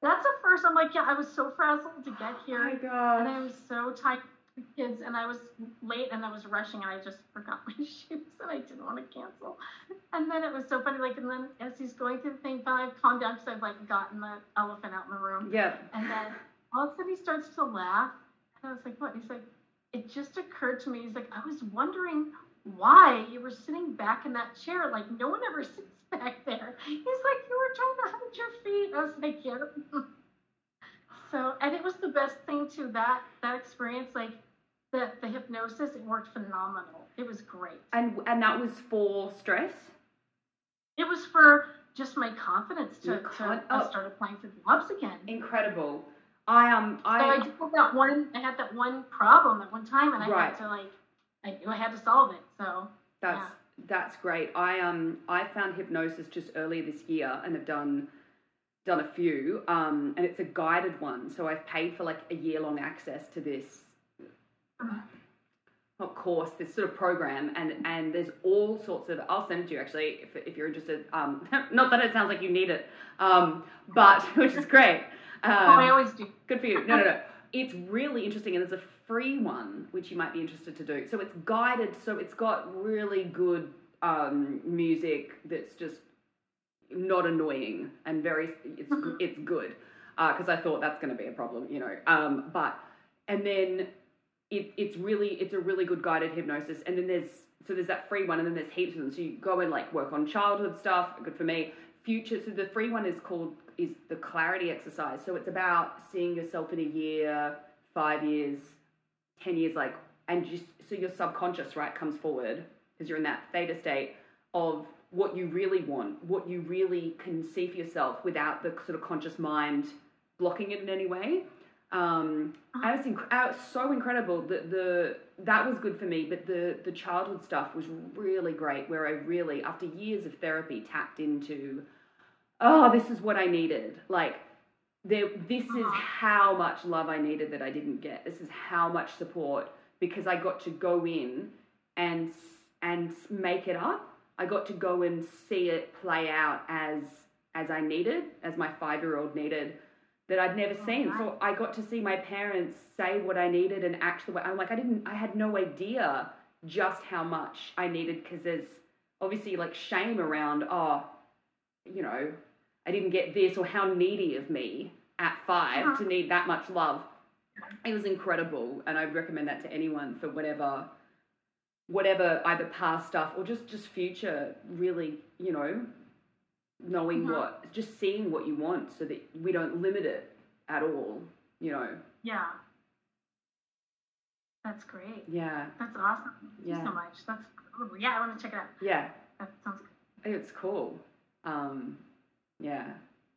that's a first. I'm like, yeah, I was so frazzled to get Oh here, my and. I'm so tired. Kids and I was late and I was rushing and I just forgot *laughs* my shoes and I didn't want to cancel. And then it was so funny, like, and then as he's going through the thing, finally I've calmed down because I've like gotten the elephant out in the room. Yeah. And then all of a sudden he starts to laugh. And I was like, what? He's like, it just occurred to me. He's like, I was wondering why you were sitting back in that chair. Like, no one ever *laughs* sits back there. He's like, you were trying to hold your feet. I was like, yeah. *laughs* so, and it was the best thing too, that, that experience, like, the, the hypnosis, it worked phenomenal. It was great. And and that was for stress. It was for just my confidence to, to con- I oh. started playing for clubs again. Incredible. I um So I I did have that one. I had that one problem at one time, and I Right. had to like, I knew I had to solve it. So That's Yeah. that's great. I um I found hypnosis just earlier this year and have done done a few. Um and it's a guided one. So I've paid for like a year long access to this Mhm. not course, this sort of program and and there's all sorts of I'll send it to you actually if, if you're interested. Um *laughs* not that it sounds like you need it. Um but *laughs* which is great. Um, oh, I always do. Good for you. No, no, no. It's really interesting, and there's a free one which you might be interested to do. So it's guided. So it's got really good um, music that's just not annoying and very. It's Mhm. it's good because I thought that's going to be a problem, you know. Um, but and then it, it's really it's a really good guided hypnosis, and then there's so there's that free one, and then there's heaps of them. So you go and like work on childhood stuff. Good for me. Future. So the free one is called is the clarity exercise. So it's about seeing yourself in a year, five years, ten years, like, and just so your subconscious right comes forward because you're in that theta state of what you really want, what you really can see for yourself without the sort of conscious mind blocking it in any way. Um, and it's inc- so incredible that the that was good for me, but the the childhood stuff was really great. Where I really, after years of therapy, tapped into, oh, this is what I needed. Like, there, this is how much love I needed that I didn't get. This is how much support because I got to go in and and make it up. I got to go and see it play out as as I needed, as my five year old needed that I'd never Oh, seen. So I got to see my parents say what I needed and act the way I'm like I didn't I had no idea just how much I needed because there's obviously like shame around oh you know I didn't get this or how needy of me at 5 Uh-huh. to need that much love. It was incredible and I'd recommend that to anyone for whatever whatever either past stuff or just just future really you know knowing Mhm. what just seeing what you want so that we don't limit it at all you know Yeah. That's great. yeah That's awesome. Thank Yeah. you so much. That's cool. Yeah, I want to check it out. yeah That sounds good. it's cool um yeah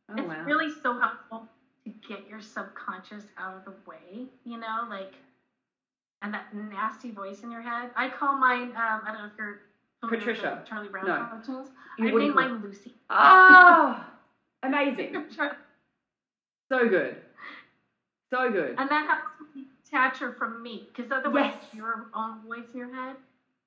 oh it's wow really so helpful to get your subconscious out of the way, you know, like, and that nasty voice in your head. I call mine, um, I don't know if you're Patricia. Charlie Brown No. cartoons. You I named mine Lucy. oh amazing *laughs* so good so good And that helps detach her from me, because otherwise, Yes. your own voice in your head,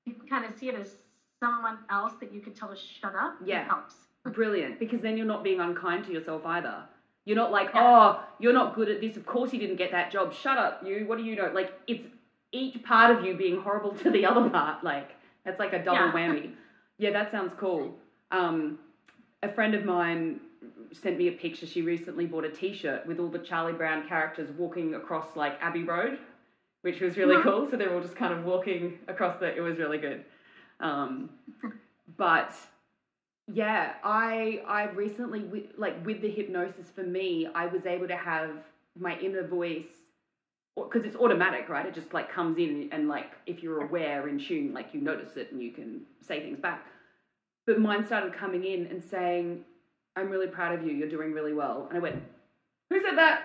you can kind of see it as someone else that you could tell to shut up. Yeah. It helps. *laughs* Brilliant, because then you're not being unkind to yourself either. You're not like, Yeah. oh, you're not good at this. Of course you didn't get that job. Shut up, you. What do you know? Like, it's each part of you being horrible to the other part. Like, that's like a double Yeah. whammy. Yeah, that sounds cool. Um, a friend of mine sent me a picture. She recently bought a T-shirt with all the Charlie Brown characters walking across like Abbey Road, which was really Mhm. cool. So they're all just kind of walking across the. It was really good. Um, *laughs* but yeah, I I recently like with the hypnosis for me, I was able to have my inner voice because it's automatic, right? It just like comes in and like if you're aware in tune, like you notice it and you can say things back. But mine started coming in and saying, "I'm really proud of you. You're doing really well." And I went, "Who said that?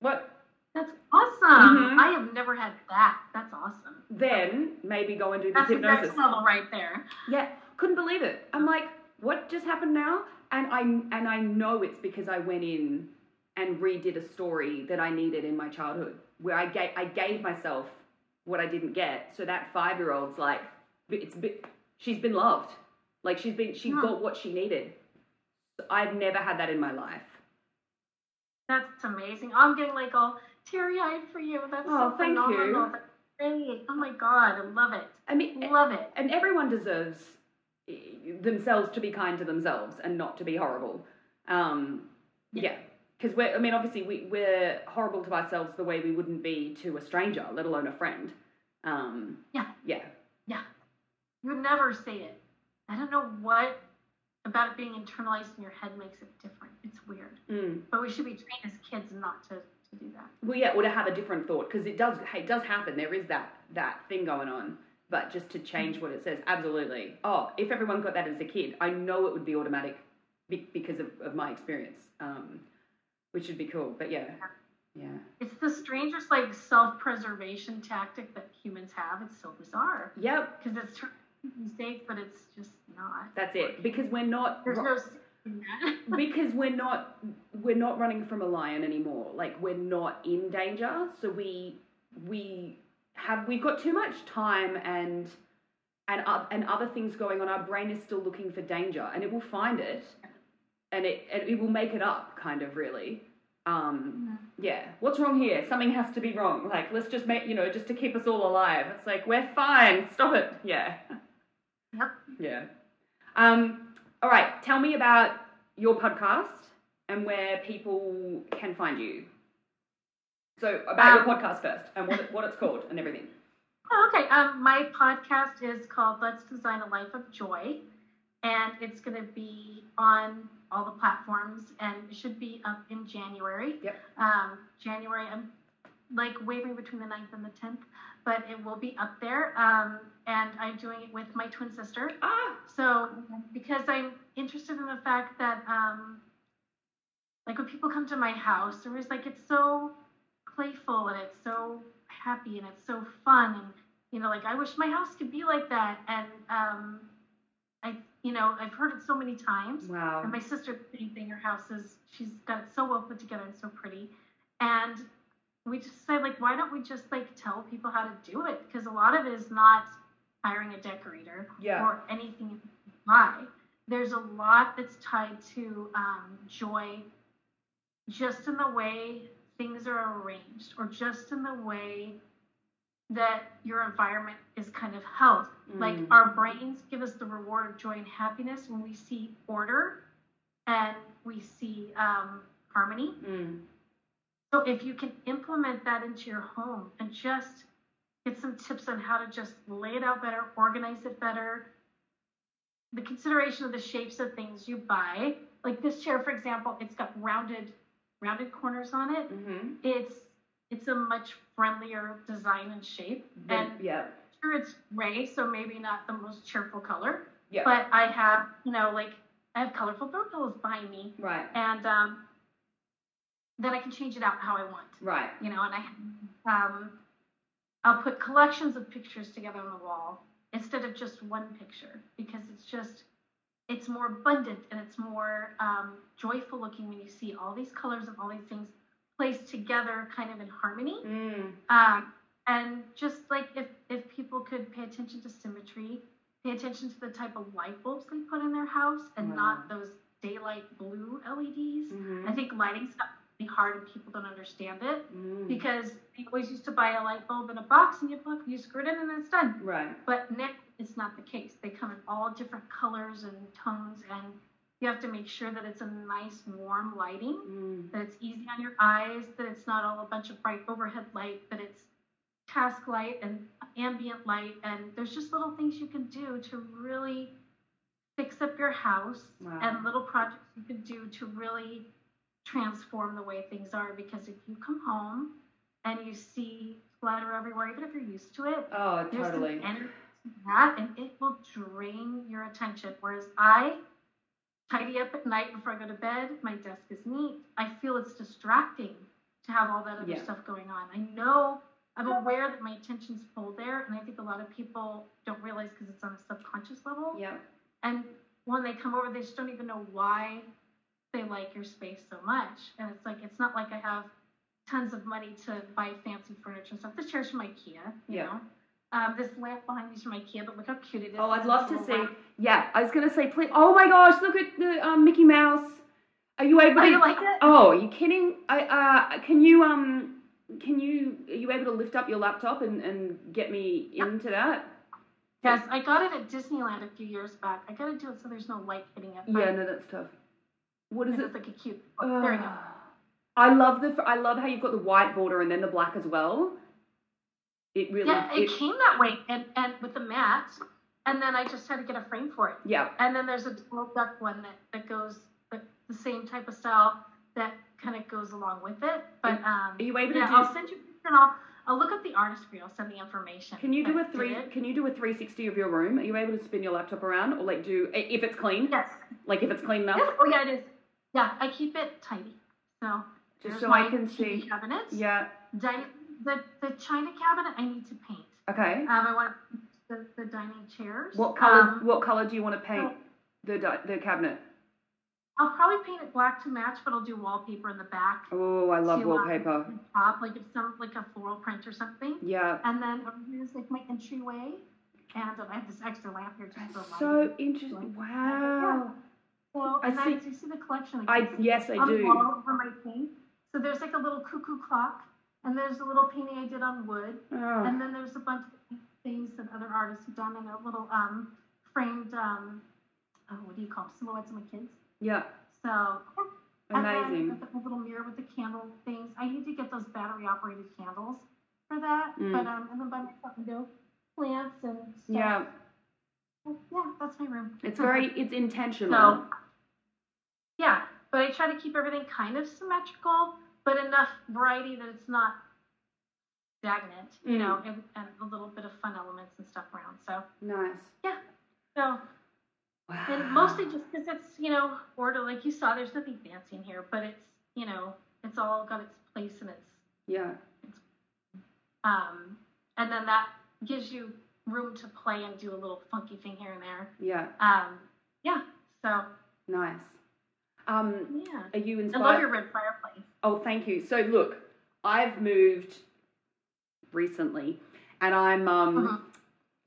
What?" That's awesome. Mhm. I have never had that. That's awesome. Then maybe go and do this That's the hypnosis. next level right there. Yeah, couldn't believe it. I'm like, what just happened now? And I and I know it's because I went in and redid a story that I needed in my childhood, where I gave I gave myself what I didn't get. So that five year old's like, it's bit, she's been loved, like she's been she got what she needed. I've never had that in my life. That's amazing. I'm getting like all teary eyed for you. That's Oh, so thank you. phenomenal. Great. Oh my god, I love it. I mean, Love it. and everyone deserves eh, themselves to be kind to themselves and not to be horrible. Um, yeah, because we're I mean obviously we we're horrible to ourselves the way we wouldn't be to a stranger, let alone a friend. Um, Yeah. Yeah. Yeah. You would never say it. I don't know what about it being internalized in your head makes it different. It's weird. Mm. But we should be trained as kids not to, to do that. Well, yeah, or to have a different thought because it does it does happen. There is that that thing going on, but just to change what it says, absolutely. Oh, if everyone got that as a kid, I know it would be automatic be- because of, of my experience, um, which would be cool. But yeah, yeah, It's the strangest like self-preservation tactic that humans have. It's so bizarre yep, because it's safe, but it's just not. that's it. Because we're not There's no safety in that. *laughs* because we're not we're not running from a lion anymore. Like we're not in danger, so we we have we've got too much time and and uh, and other things going on. Our brain is still looking for danger, and it will find it, and it and it will make it up, kind of really. Um, yeah, what's wrong here? Something has to be wrong. Like let's just make you know just to keep us all alive. It's like we're fine. Stop it. Yeah. Yep. Yeah. Um, all right. Tell me about your podcast and where people can find you. So about your Um, podcast first and what, it, what it's called and everything. Oh, okay. Um, my podcast is called Let's Design a Life of Joy, and it's going to be on all the platforms, and it should be up in January. Yep. Um, January, I'm like wavering between the 9th and the 10th, but it will be up there. Um, and I'm doing it with my twin sister. Ah. So, because I'm interested in the fact that, um, like, when people come to my house, they're always like, it's so playful and it's so happy and it's so fun. And, you know, like, I wish my house could be like that. And, um, you know, I've heard it so many times. Wow. And my sister, thing. Her house is, she's got it so well put together and so pretty. And we just decided, like, why don't we just, like, tell people how to do it? Because a lot of it is not hiring a decorator Yeah. or anything you buy. There's a lot that's tied to um, joy just in the way things are arranged or just in the way that your environment is kind of held. Like Mm. our brains give us the reward of joy and happiness when we see order and we see um, harmony. Mm. So if you can implement that into your home and just get some tips on how to just lay it out better, organize it better, the consideration of the shapes of things you buy. Like this chair, for example, it's got rounded rounded corners on it. Mm-hmm. It's it's a much friendlier design and shape. And yeah. sure it's gray, so maybe not the most cheerful color. Yeah. But I have, you know, like I have colorful throw pillows behind me right. and um, then I can change it out how I want, Right. you know. And I, um, I'll put collections of pictures together on the wall instead of just one picture because it's just, it's more abundant and it's more um, joyful looking when you see all these colors and all these things placed together, kind of in harmony. Mm. Um, and just like if if people could pay attention to symmetry, pay attention to the type of light bulbs they put in their house, and not those daylight blue LEDs. Mm-hmm. I think lighting's got really hard and people don't understand it Mm. because they always used to buy a light bulb in a box and you plug, you screw it in and it's done. Right. But now it's not the case. They come in all different colors and tones, and you have to make sure that it's a nice warm lighting Mm. that it's easy on your eyes, that it's not all a bunch of bright overhead light, that it's task light and ambient light, and there's just little things you can do to really fix up your house Wow. and little projects you can do to really transform the way things are. Because if you come home and you see clutter everywhere, even if you're used to it, Oh, there's totally. an energy to that, and it will drain your attention. Whereas I tidy up at night before I go to bed. My desk is neat. I feel it's distracting to have all that other Yeah. stuff going on. I know I'm aware that my attention's pulled there, and I think a lot of people don't realize because it's on a subconscious level. Yeah. And when they come over, they just don't even know why they like your space so much. And it's like it's not like I have tons of money to buy fancy furniture and stuff. This chair's from IKEA, you Yeah. know. Um, this lamp behind me is from IKEA, but look how cute it is. Oh, I'd love to see. round. Yeah, I was gonna say, please. Oh my gosh, look at the um, Mickey Mouse. Are you able Oh, to? you like it? Oh, are you kidding? I uh, can you um, can you are you able to lift up your laptop and and get me into that? Yes, I got it at Disneyland a few years back. I gotta do it so there's no light hitting it. Yeah, no, that's tough. What is it it? looks like a cute. Oh, there we go. *sighs* I love the I love how you've got the white border and then the black as well. It really Yeah, it, it- came that way, and and with the mat, and then I just had to get a frame for it. yeah. And then there's a Donald Duck one that, that goes the, the same type of style that kind of goes along with it. But um, Are you able to yeah, do I'll send you and I'll I'll look up the artist for you. I'll send the information. Can you do a three? Can you do a three sixty of your room? Are you able to spin your laptop around, or like do if it's clean? Yes. Like if it's clean enough. Yeah. Oh yeah, it is. Yeah, I keep it tidy. So Just so I can see. cabinets. Yeah. Di- the the china cabinet I need to paint. Okay. Um, I want the, the dining chairs. What color? Um, what color do you want to paint so- the di- the cabinet? I'll probably paint it black to match, but I'll do wallpaper in the back. Oh, I love to, um, wallpaper. the top, like it's some like a floral print or something. Yeah. And then here's like my entryway, and um, I have this extra lamp here just for So interesting. Wow. So I and see- do you see the collection? Like I yes, I do. wall over my thing. So there's like a little cuckoo clock, and there's a little painting I did on wood, Oh, and then there's a bunch of things that other artists have done, and a little um framed um oh what do you call them silhouettes of my kids. yeah. So and then Amazing. the little mirror with the candle things. I need to get those battery operated candles for that. Mm. But um and then by my front window, plants and stuff. Yeah. Yeah, that's my room. It's very. *laughs* It's so intentional. yeah, but I try to keep everything kind of symmetrical, but enough variety that it's not stagnant, you Mm. know, and, and a little bit of fun elements and stuff around. So Nice. Yeah. So Wow. and mostly just because it's you know order like you saw there's nothing fancy in here but it's you know it's all got its place and it's Yeah. um and then that gives you room to play and do a little funky thing here and there Yeah. um yeah so Nice. Um, yeah are you i love your red fireplace Oh, thank you. So look, I've moved recently, and I'm um Mhm.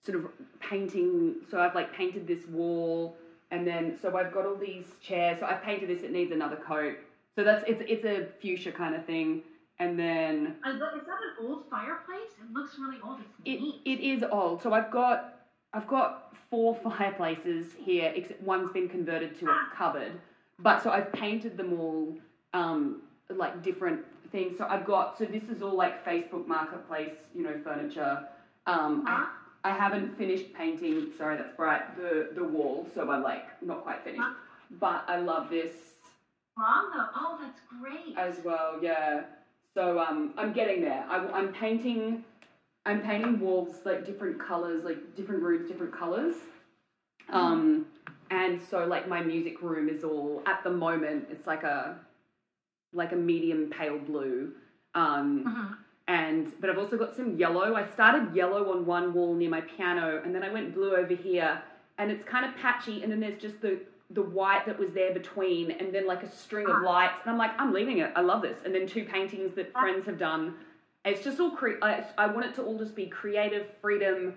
sort of painting. So I've like painted this wall, and then so I've got all these chairs. So I've painted this. It needs another coat. So that's it's it's a fuchsia kind of thing, and then is that an old fireplace it looks really old it's it it is old. So I've got I've got four *laughs* fireplaces here. Except one's been converted to a cupboard, but so I've painted them all um, like different things. So I've got so this is all like Facebook Marketplace, you know, furniture. Um, I, I haven't finished painting. Sorry, that's bright. The the wall, so I'm like not quite finished. Huh? But I love this wrong though oh that's great as well. Yeah. So um, I'm getting there. I, I'm painting. I'm painting walls like different colors, like different rooms, different colors. Um, and so like my music room is all at the moment. It's like a like a medium pale blue. Um, Mhm. and but I've also got some yellow. I started yellow on one wall near my piano, and then I went blue over here, and it's kind of patchy. And then there's just the the white that was there between, and then like a string of lights. And I'm like, I'm leaving it. I love this. And then two paintings that friends have done. It's just all cre- I, I want it to all just be creative, freedom,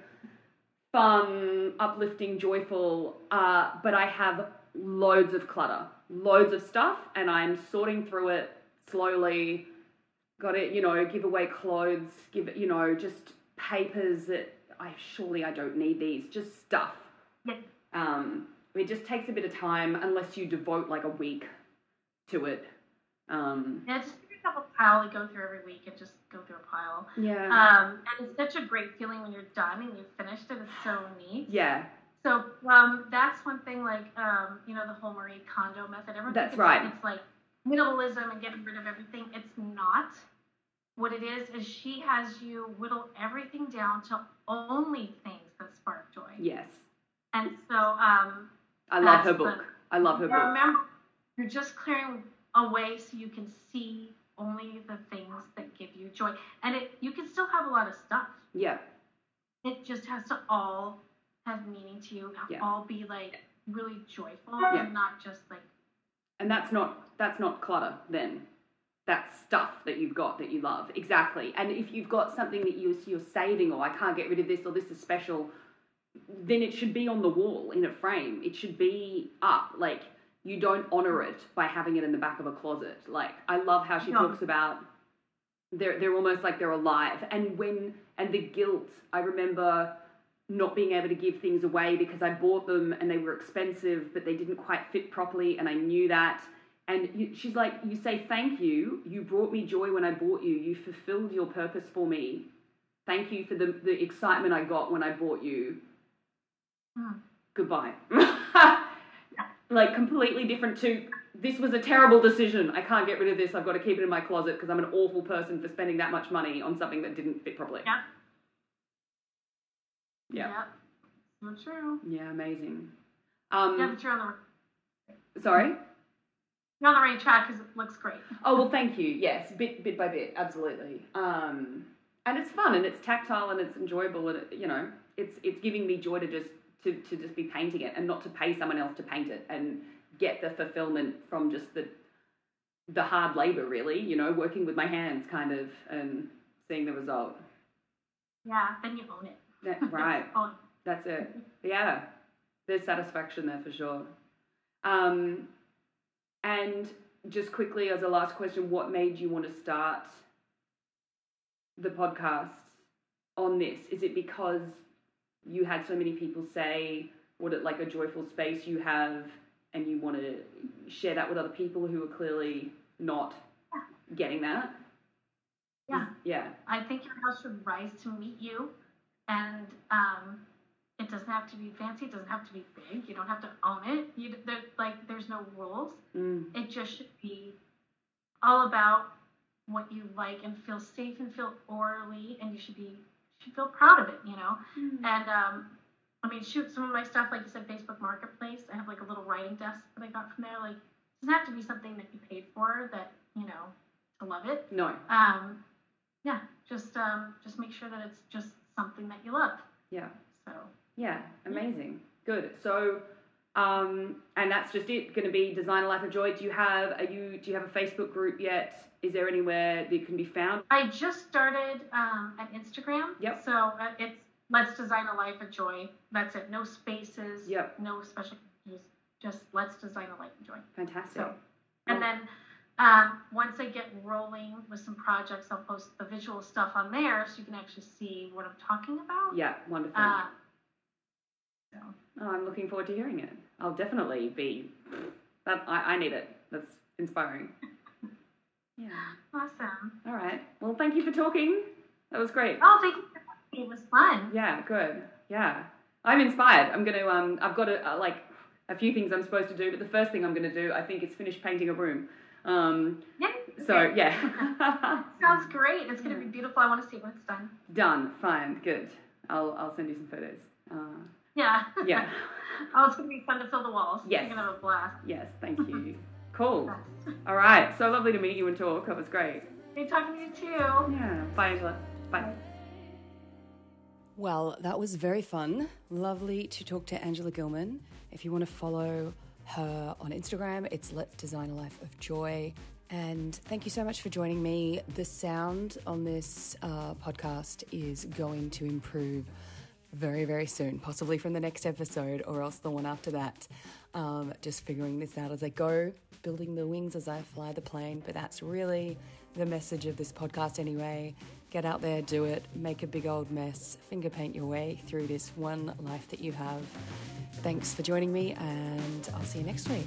fun, uplifting, joyful. Uh, but I have loads of clutter, loads of stuff, and I'm sorting through it slowly. Got it, you know, give away clothes, give it, you know, just papers that I surely I don't need these, just stuff. Yeah. Um, it just takes a bit of time unless you devote like a week to it. Um, yeah just pick up a pile and go through every week and just go through a pile yeah. Um, and it's such a great feeling when you're done and you've finished it. It's so neat. yeah. So um, that's one thing, like um, you know, the whole Marie Kondo method. Everyone That's right. It's like minimalism and getting rid of everything. It's not. What it is is she has you whittle everything down to only things that spark joy. Yes. And so um, I love her That's the- book. I love her book. remember, you're just clearing away so you can see only the things that give you joy. And it you can still have a lot of stuff. Yeah. it just has to all have meaning to you Yeah. all be like really joyful Yeah. and not just like And that's not that's not clutter then. That's stuff that you've got that you love. Exactly. And if you've got something that you, you're saving or I can't get rid of this or this is special, then it should be on the wall in a frame. It should be up. Like you don't honor it by having it in the back of a closet. Like I love how she Yeah. talks about they're they're almost like they're alive. And when and the guilt, I remember not being able to give things away because I bought them and they were expensive, but they didn't quite fit properly, and I knew that. And you, she's like, you say thank you. You brought me joy when I bought you. You fulfilled your purpose for me. Thank you for the, the excitement I got when I bought you. Hmm. Goodbye. *laughs* like completely different to this was a terrible decision. I can't get rid of this. I've got to keep it in my closet because I'm an awful person for spending that much money on something that didn't fit properly. Yeah. Yeah. Yep. So true. Yeah, amazing. Um, Yeah, but you're on the sorry. you're on the right track because it looks great. Oh well, thank you. Yes, bit bit by bit, absolutely. Um, and it's fun and it's tactile and it's enjoyable and it, you know it's it's giving me joy to just to, to just be painting it and not to pay someone else to paint it and get the fulfillment from just the the hard labor really you know working with my hands kind of and seeing the result Yeah, then you own it. That, *laughs* right. It. that's it. *laughs* Yeah. There's satisfaction there for sure. Um, and just quickly as a last question what made you want to start the podcast on this? Is it because you had so many people say what it like a joyful space you have and you want to share that with other people who are clearly not getting that? Yeah. yeah. I think your house should rise to meet you, and um, it doesn't have to be fancy. It doesn't have to be big. You don't have to own it. You there, like there's no rules. mm, It just should be all about what you like and feel safe and feel orally, and you should be should feel proud of it. You know. And um, I mean, shoot, some of my stuff, like you said, Facebook Marketplace. I have like a little writing desk that I got from there. Like, it doesn't have to be something that you paid for. That you know, to love it. no Um, yeah, just um, just make sure that it's just something that you love. yeah So Yeah, amazing. Good. So, um, and that's just it. Going to be Design a Life of Joy. Do you have are you do you have a Facebook group yet? Is there anywhere that can be found? I just started um, an Instagram. Yep. So uh, it's Let's Design a Life of Joy. That's it. No spaces. Yep. No special. Just, just Let's Design a Life of Joy. Fantastic. So, and then um, once I get rolling with some projects, I'll post the visual stuff on there so you can actually see what I'm talking about. yeah, wonderful. Uh, so oh, I'm looking forward to hearing it. I'll definitely be. That I, I need it. That's inspiring. *laughs* Yeah. awesome. All right. Well, thank you for talking. That was great. Oh, thank you. It was fun. Yeah, good. Yeah, I'm inspired. I'm gonna um, I've got a, uh, like a few things I'm supposed to do, but the first thing I'm gonna do, I think, is finish painting a room. Um, Yeah. so okay. yeah, *laughs* *laughs* Sounds great. It's gonna be beautiful. I want to see it when it's done. done. Fine, good. I'll I'll send you some photos. Uh, Yeah. yeah. *laughs* oh, it's gonna be fun to fill the walls. Yes. You're gonna have a blast. yes, thank you. Cool. All right. So lovely to meet you and talk. That was great. Great talking to you too. Yeah. Bye, Angela. Bye. Well, that was very fun. Lovely to talk to Angela Gilman. If you want to follow her on Instagram, it's Let's Design a Life of Joy. And thank you so much for joining me. The sound on this uh, podcast is going to improve very, very soon, possibly from the next episode or else the one after that. Um, just figuring this out as I go, building the wings as I fly the plane. But that's really the message of this podcast anyway. Get out there, do it, make a big old mess, finger paint your way through this one life that you have. Thanks for joining me, and I'll see you next week.